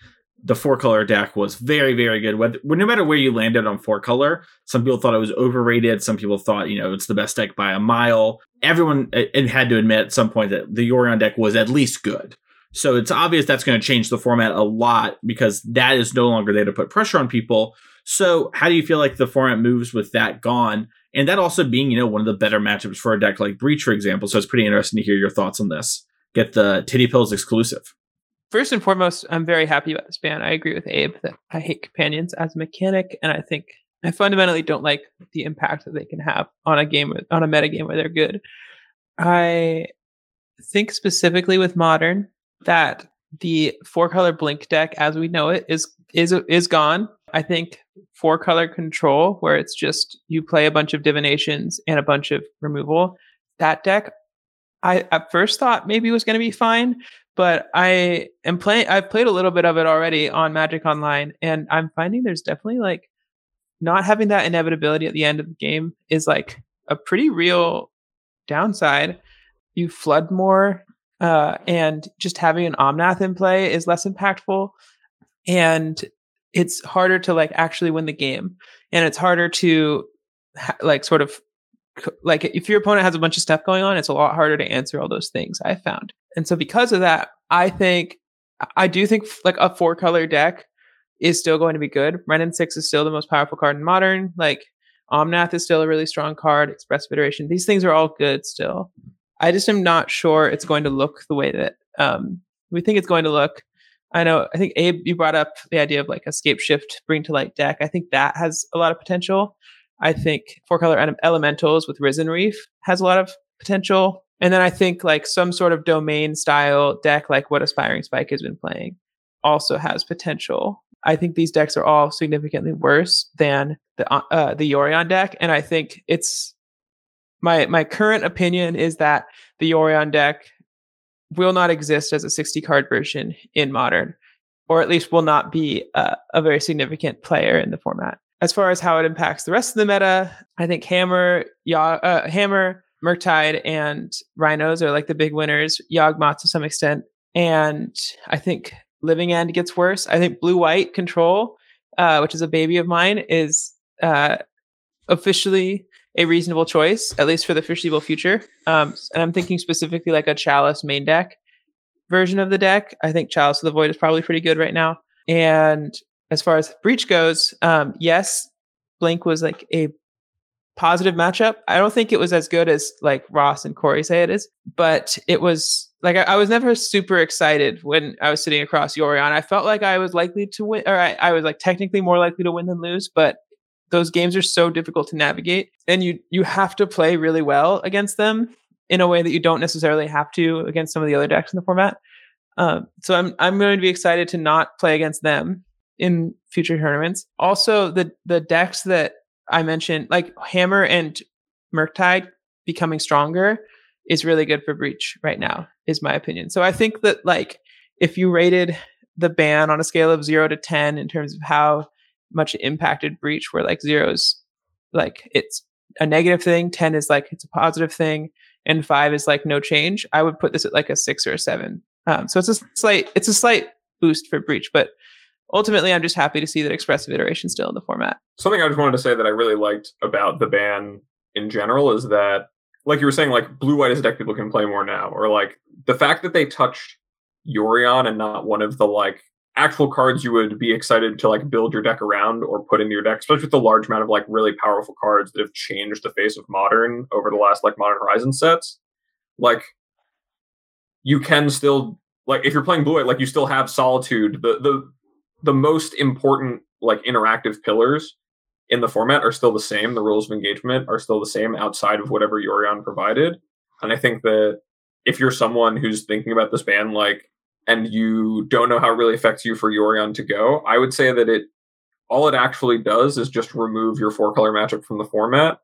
The four color deck was very very good no matter where you landed on four color some people thought it was overrated some people thought you know it's the best deck by a mile. Everyone it had to admit at some point that the Yorion deck was at least good so it's obvious that's going to change the format a lot because that is no longer there to put pressure on people. So how do you feel like the format moves with that gone? And that also being you know one of the better matchups for a deck like breach for example. So it's pretty interesting to hear your thoughts on this. Get the titty pills exclusive. First and foremost, I'm very happy about this ban. I agree with Abe that I hate companions as a mechanic, and I think I fundamentally don't like the impact that they can have on a game on a meta game where they're good. I think specifically with modern that the four color blink deck as we know it is is is gone. I think four color control where it's just you play a bunch of divinations and a bunch of removal. That deck I at first thought maybe was going to be fine, but I am playing. I've played a little bit of it already on Magic Online, and I'm finding there's definitely like not having that inevitability at the end of the game is like a pretty real downside. You flood more, uh, and just having an Omnath in play is less impactful, and it's harder to like actually win the game, and it's harder to ha- like sort of like if your opponent has a bunch of stuff going on, it's a lot harder to answer all those things. I found. And so because of that, I think I do think like a four color deck is still going to be good. And Six is still the most powerful card in modern. Like Omnath is still a really strong card. Express Iteration. These things are all good still. I just am not sure it's going to look the way that um, we think it's going to look. I know. I think Abe, you brought up the idea of like a scape shift, bring to light deck. I think that has a lot of potential. I think four color elementals with Risen Reef has a lot of potential. And then I think like some sort of domain style deck, like what Aspiring Spike has been playing, also has potential. I think these decks are all significantly worse than the uh, the Yorion deck, and I think it's my my current opinion is that the Yorion deck will not exist as a 60 card version in modern, or at least will not be uh, a very significant player in the format. As far as how it impacts the rest of the meta, I think Hammer, ya, uh, Hammer, Murktide and Rhinos are like the big winners. Yawgmoth to some extent, and I think Living End gets worse. I think Blue White Control, uh, which is a baby of mine, is uh, officially a reasonable choice, at least for the foreseeable future. Um, and I'm thinking specifically like a Chalice main deck version of the deck. I think Chalice of the Void is probably pretty good right now. And as far as Breach goes, um, yes, Blink was like a positive matchup. I don't think it was as good as like Ross and Corey say it is, but it was like I, I was never super excited when I was sitting across Yorion. I felt like I was likely to win, or I, I was like technically more likely to win than lose, but those games are so difficult to navigate and you you have to play really well against them in a way that you don't necessarily have to against some of the other decks in the format. Um, so i'm i'm going to be excited to not play against them in future tournaments. Also the the decks that i mentioned like hammer and murktide becoming stronger is really good for breach right now is my opinion. So i think that like if you rated the ban on a scale of 0 to 10 in terms of how much impacted breach where like zeros like it's a negative thing 10 is like it's a positive thing and five is like no change i would put this at like a six or a seven. Um, so it's a slight it's a slight boost for breach but ultimately i'm just happy to see that expressive iteration still in the format. Something i just wanted to say that i really liked about the ban in general is that like you were saying like blue white as a deck people can play more now or like the fact that they touched yorion and not one of the like actual cards you would be excited to like build your deck around or put into your deck, especially with the large amount of like really powerful cards that have changed the face of modern over the last like modern horizon sets. Like you can still like if you're playing blue like you still have solitude. The the the most important like interactive pillars in the format are still the same. The rules of engagement are still the same outside of whatever Yorion provided. And I think that if you're someone who's thinking about this ban like and you don't know how it really affects you for Yorion to go, I would say that it all it actually does is just remove your four color matchup from the format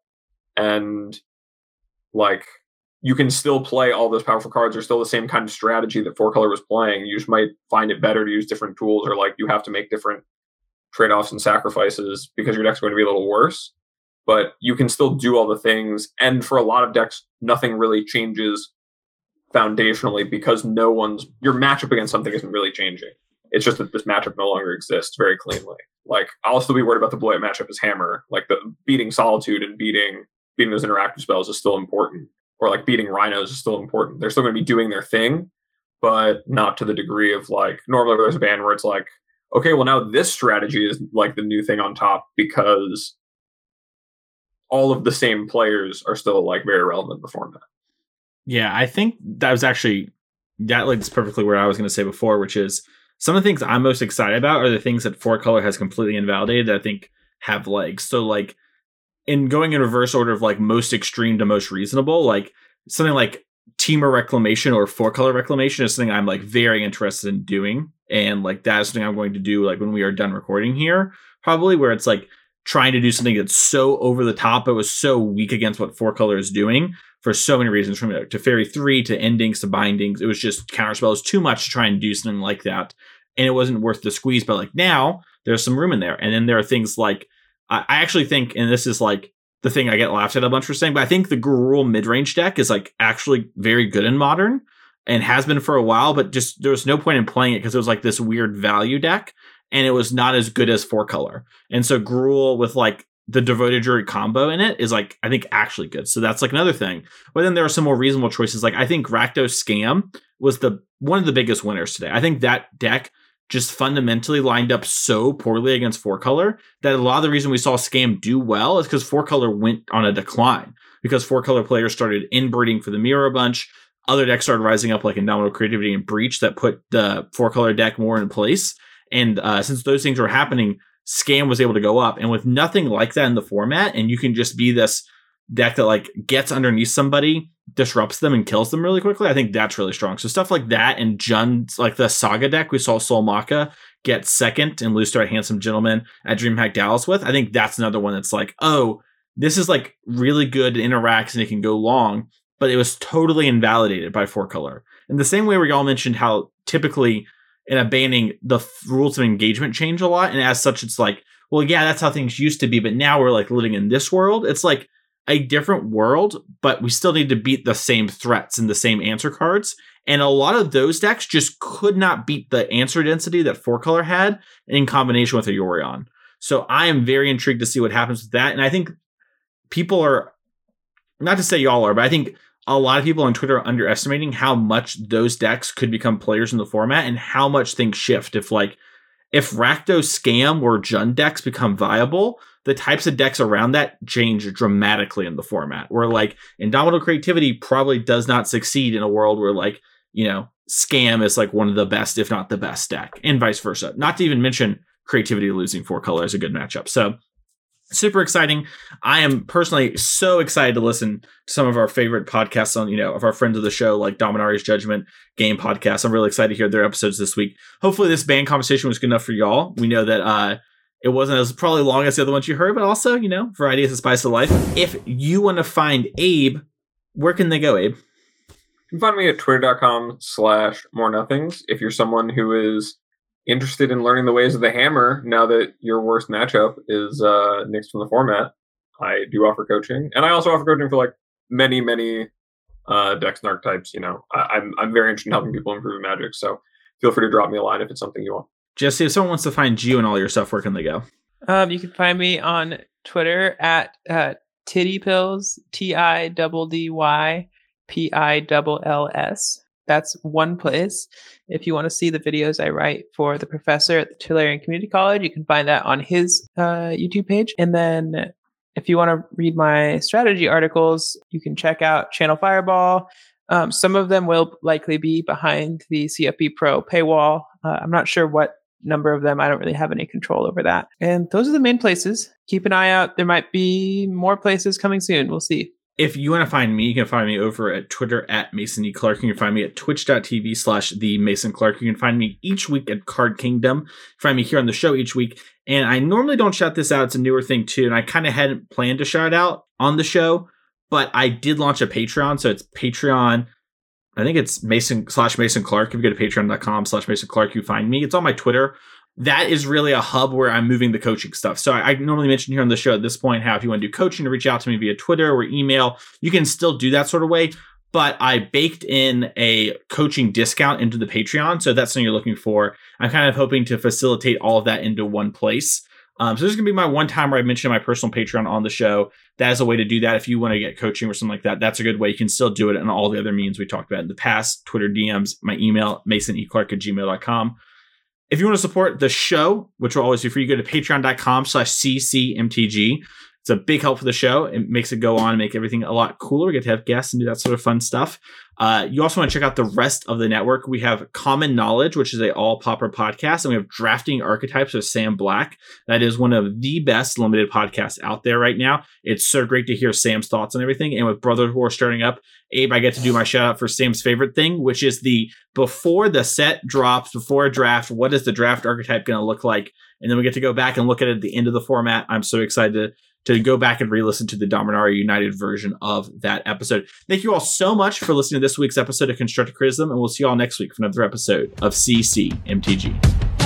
and like you can still play all those powerful cards are still the same kind of strategy that four color was playing you just might find it better to use different tools or like you have to make different trade-offs and sacrifices because your deck's going to be a little worse but you can still do all the things and for a lot of decks nothing really changes foundationally because no one's your matchup against something isn't really changing. It's just that this matchup no longer exists very cleanly. Like I'll still be worried about the Blood matchup as Hammer. Like the beating Solitude and beating beating those interactive spells is still important. Or like beating Rhinos is still important. They're still going to be doing their thing, but not to the degree of like normally there's a ban where it's like, okay, well now this strategy is like the new thing on top because all of the same players are still like very relevant in the format. Yeah, I think that was actually that leads perfectly where I was going to say before, which is some of the things I'm most excited about are the things that Four Color has completely invalidated that I think have legs. So like in going in reverse order of like most extreme to most reasonable, like something like Temur Reclamation or Four Color Reclamation is something I'm like very interested in doing. And like that is something I'm going to do like when we are done recording here, probably where it's like trying to do something that's so over the top, it was so weak against what Four Color is doing for so many reasons, from uh, Teferi three to endings to bindings. It was just counterspell was too much to try and do something like that, and it wasn't worth the squeeze. But like now, there's some room in there, and then there are things like I, I actually think, and this is like the thing I get laughed at a bunch for saying, but I think the Gruul mid range deck is like actually very good in modern and has been for a while, but just there was no point in playing it because it was like this weird value deck and it was not as good as four color. And so Gruul with like the Devoted Druid combo in it is like I think actually good. So that's like another thing. But then there are some more reasonable choices. Like I think Rakdos Scam was the one of the biggest winners today. I think that deck just fundamentally lined up so poorly against four color that a lot of the reason we saw Scam do well is because four color went on a decline because four color players started inbreeding for the mirror a bunch. Other decks started rising up like Indomitable Creativity and Breach that put the four color deck more in place. And uh, since those things were happening, scam was able to go up. And with nothing like that in the format, and you can just be this deck that like gets underneath somebody, disrupts them, and kills them really quickly, I think that's really strong. So stuff like that and Jund's like the Saga deck we saw Soul Maka get second and lose to a handsome gentleman at DreamHack Dallas with. I think that's another one that's like, oh, this is like really good, interacts and it can go long, but it was totally invalidated by four color. In the same way where y'all mentioned how typically and abandoning the f- rules of engagement change a lot. And as such, it's like, well, yeah, that's how things used to be, but now we're like living in this world. It's like a different world, but we still need to beat the same threats and the same answer cards. And a lot of those decks just could not beat the answer density that four color had in combination with a Yorion. So I am very intrigued to see what happens with that. And I think people are not to say y'all are, but I think a lot of people on Twitter are underestimating how much those decks could become players in the format and how much things shift if like if Rakdos Scam or Jund decks become viable, the types of decks around that change dramatically in the format. Where like Indomitable Creativity probably does not succeed in a world where like, you know, Scam is like one of the best, if not the best deck, and vice versa. Not to even mention Creativity losing four color is a good matchup. So super exciting. I am personally so excited to listen to some of our favorite podcasts on, you know, of our friends of the show, like Dominari's Judgment Game Podcast. I'm really excited to hear their episodes this week. Hopefully this band conversation was good enough for y'all. We know that uh it wasn't as probably long as the other ones you heard, but also, you know, variety is the spice of life. If you want to find Abe, where can they go, Abe? You can find me at twitter.com slash more nothings. If you're someone who is interested in learning the ways of the hammer now that your worst matchup is uh, nixed from the format, I do offer coaching, and I also offer coaching for like many, many uh, decks and archetypes. You know, I, am I'm, I'm very interested in helping people improve Magic, so feel free to drop me a line if it's something you want. Jesse, if someone wants to find you and all your stuff, where can they go? Um, you can find me on Twitter at uh, Tiddy Pills, T I double D Y P I double L S that's one place. If you want to see the videos I write for the professor at the Tolarian Community College, you can find that on his uh, YouTube page. And then if you want to read my strategy articles, you can check out Channel Fireball. Um, some of them will likely be behind the CFB Pro paywall. Uh, I'm not sure what number of them. I don't really have any control over that. And those are the main places. Keep an eye out. There might be more places coming soon. We'll see if you want to find me, you can find me over at Twitter at Mason E. Clark. You can find me at twitch.tv slash the Mason Clark. You can find me each week at Card Kingdom. find me here on the show each week. And I normally don't shout this out. It's a newer thing too. And I kind of hadn't planned to shout out on the show, but I did launch a Patreon. So it's Patreon. I think it's Mason slash Mason Clark. If you go to patreon.com slash Mason Clark, you find me. It's on my Twitter that is really a hub where I'm moving the coaching stuff. So I, I, normally mention here on the show at this point how if you want to do coaching to reach out to me via Twitter or email, you can still do that sort of way. But I baked in a coaching discount into the Patreon. So that's something you're looking for. I'm kind of hoping to facilitate all of that into one place. Um, so this is gonna be my one time where I mentioned my personal Patreon on the show. That is a way to do that. If you want to get coaching or something like that, that's a good way. You can still do it in all the other means we talked about in the past, Twitter DMs, my email, masonclark at gmail.com. If you want to support the show, which will always be free, you go to patreon.com slash ccmtg. It's a big help for the show. It makes it go on and make everything a lot cooler. We get to have guests and do that sort of fun stuff. Uh, you also want to check out the rest of the network. We have Common Knowledge, which is a all pauper podcast, and we have Drafting Archetypes with Sam Black. That is one of the best limited podcasts out there right now. It's so great to hear Sam's thoughts on everything. And with Brother War starting up, Abe, I get to do my shout out for Sam's favorite thing, which is the before the set drops, before a draft, what is the draft archetype going to look like? And then we get to go back and look at it at the end of the format. I'm so excited to to go back and re-listen to the Dominaria United version of that episode. Thank you all so much for listening to this week's episode of Constructive Criticism, and we'll see you all next week for another episode of CC MTG.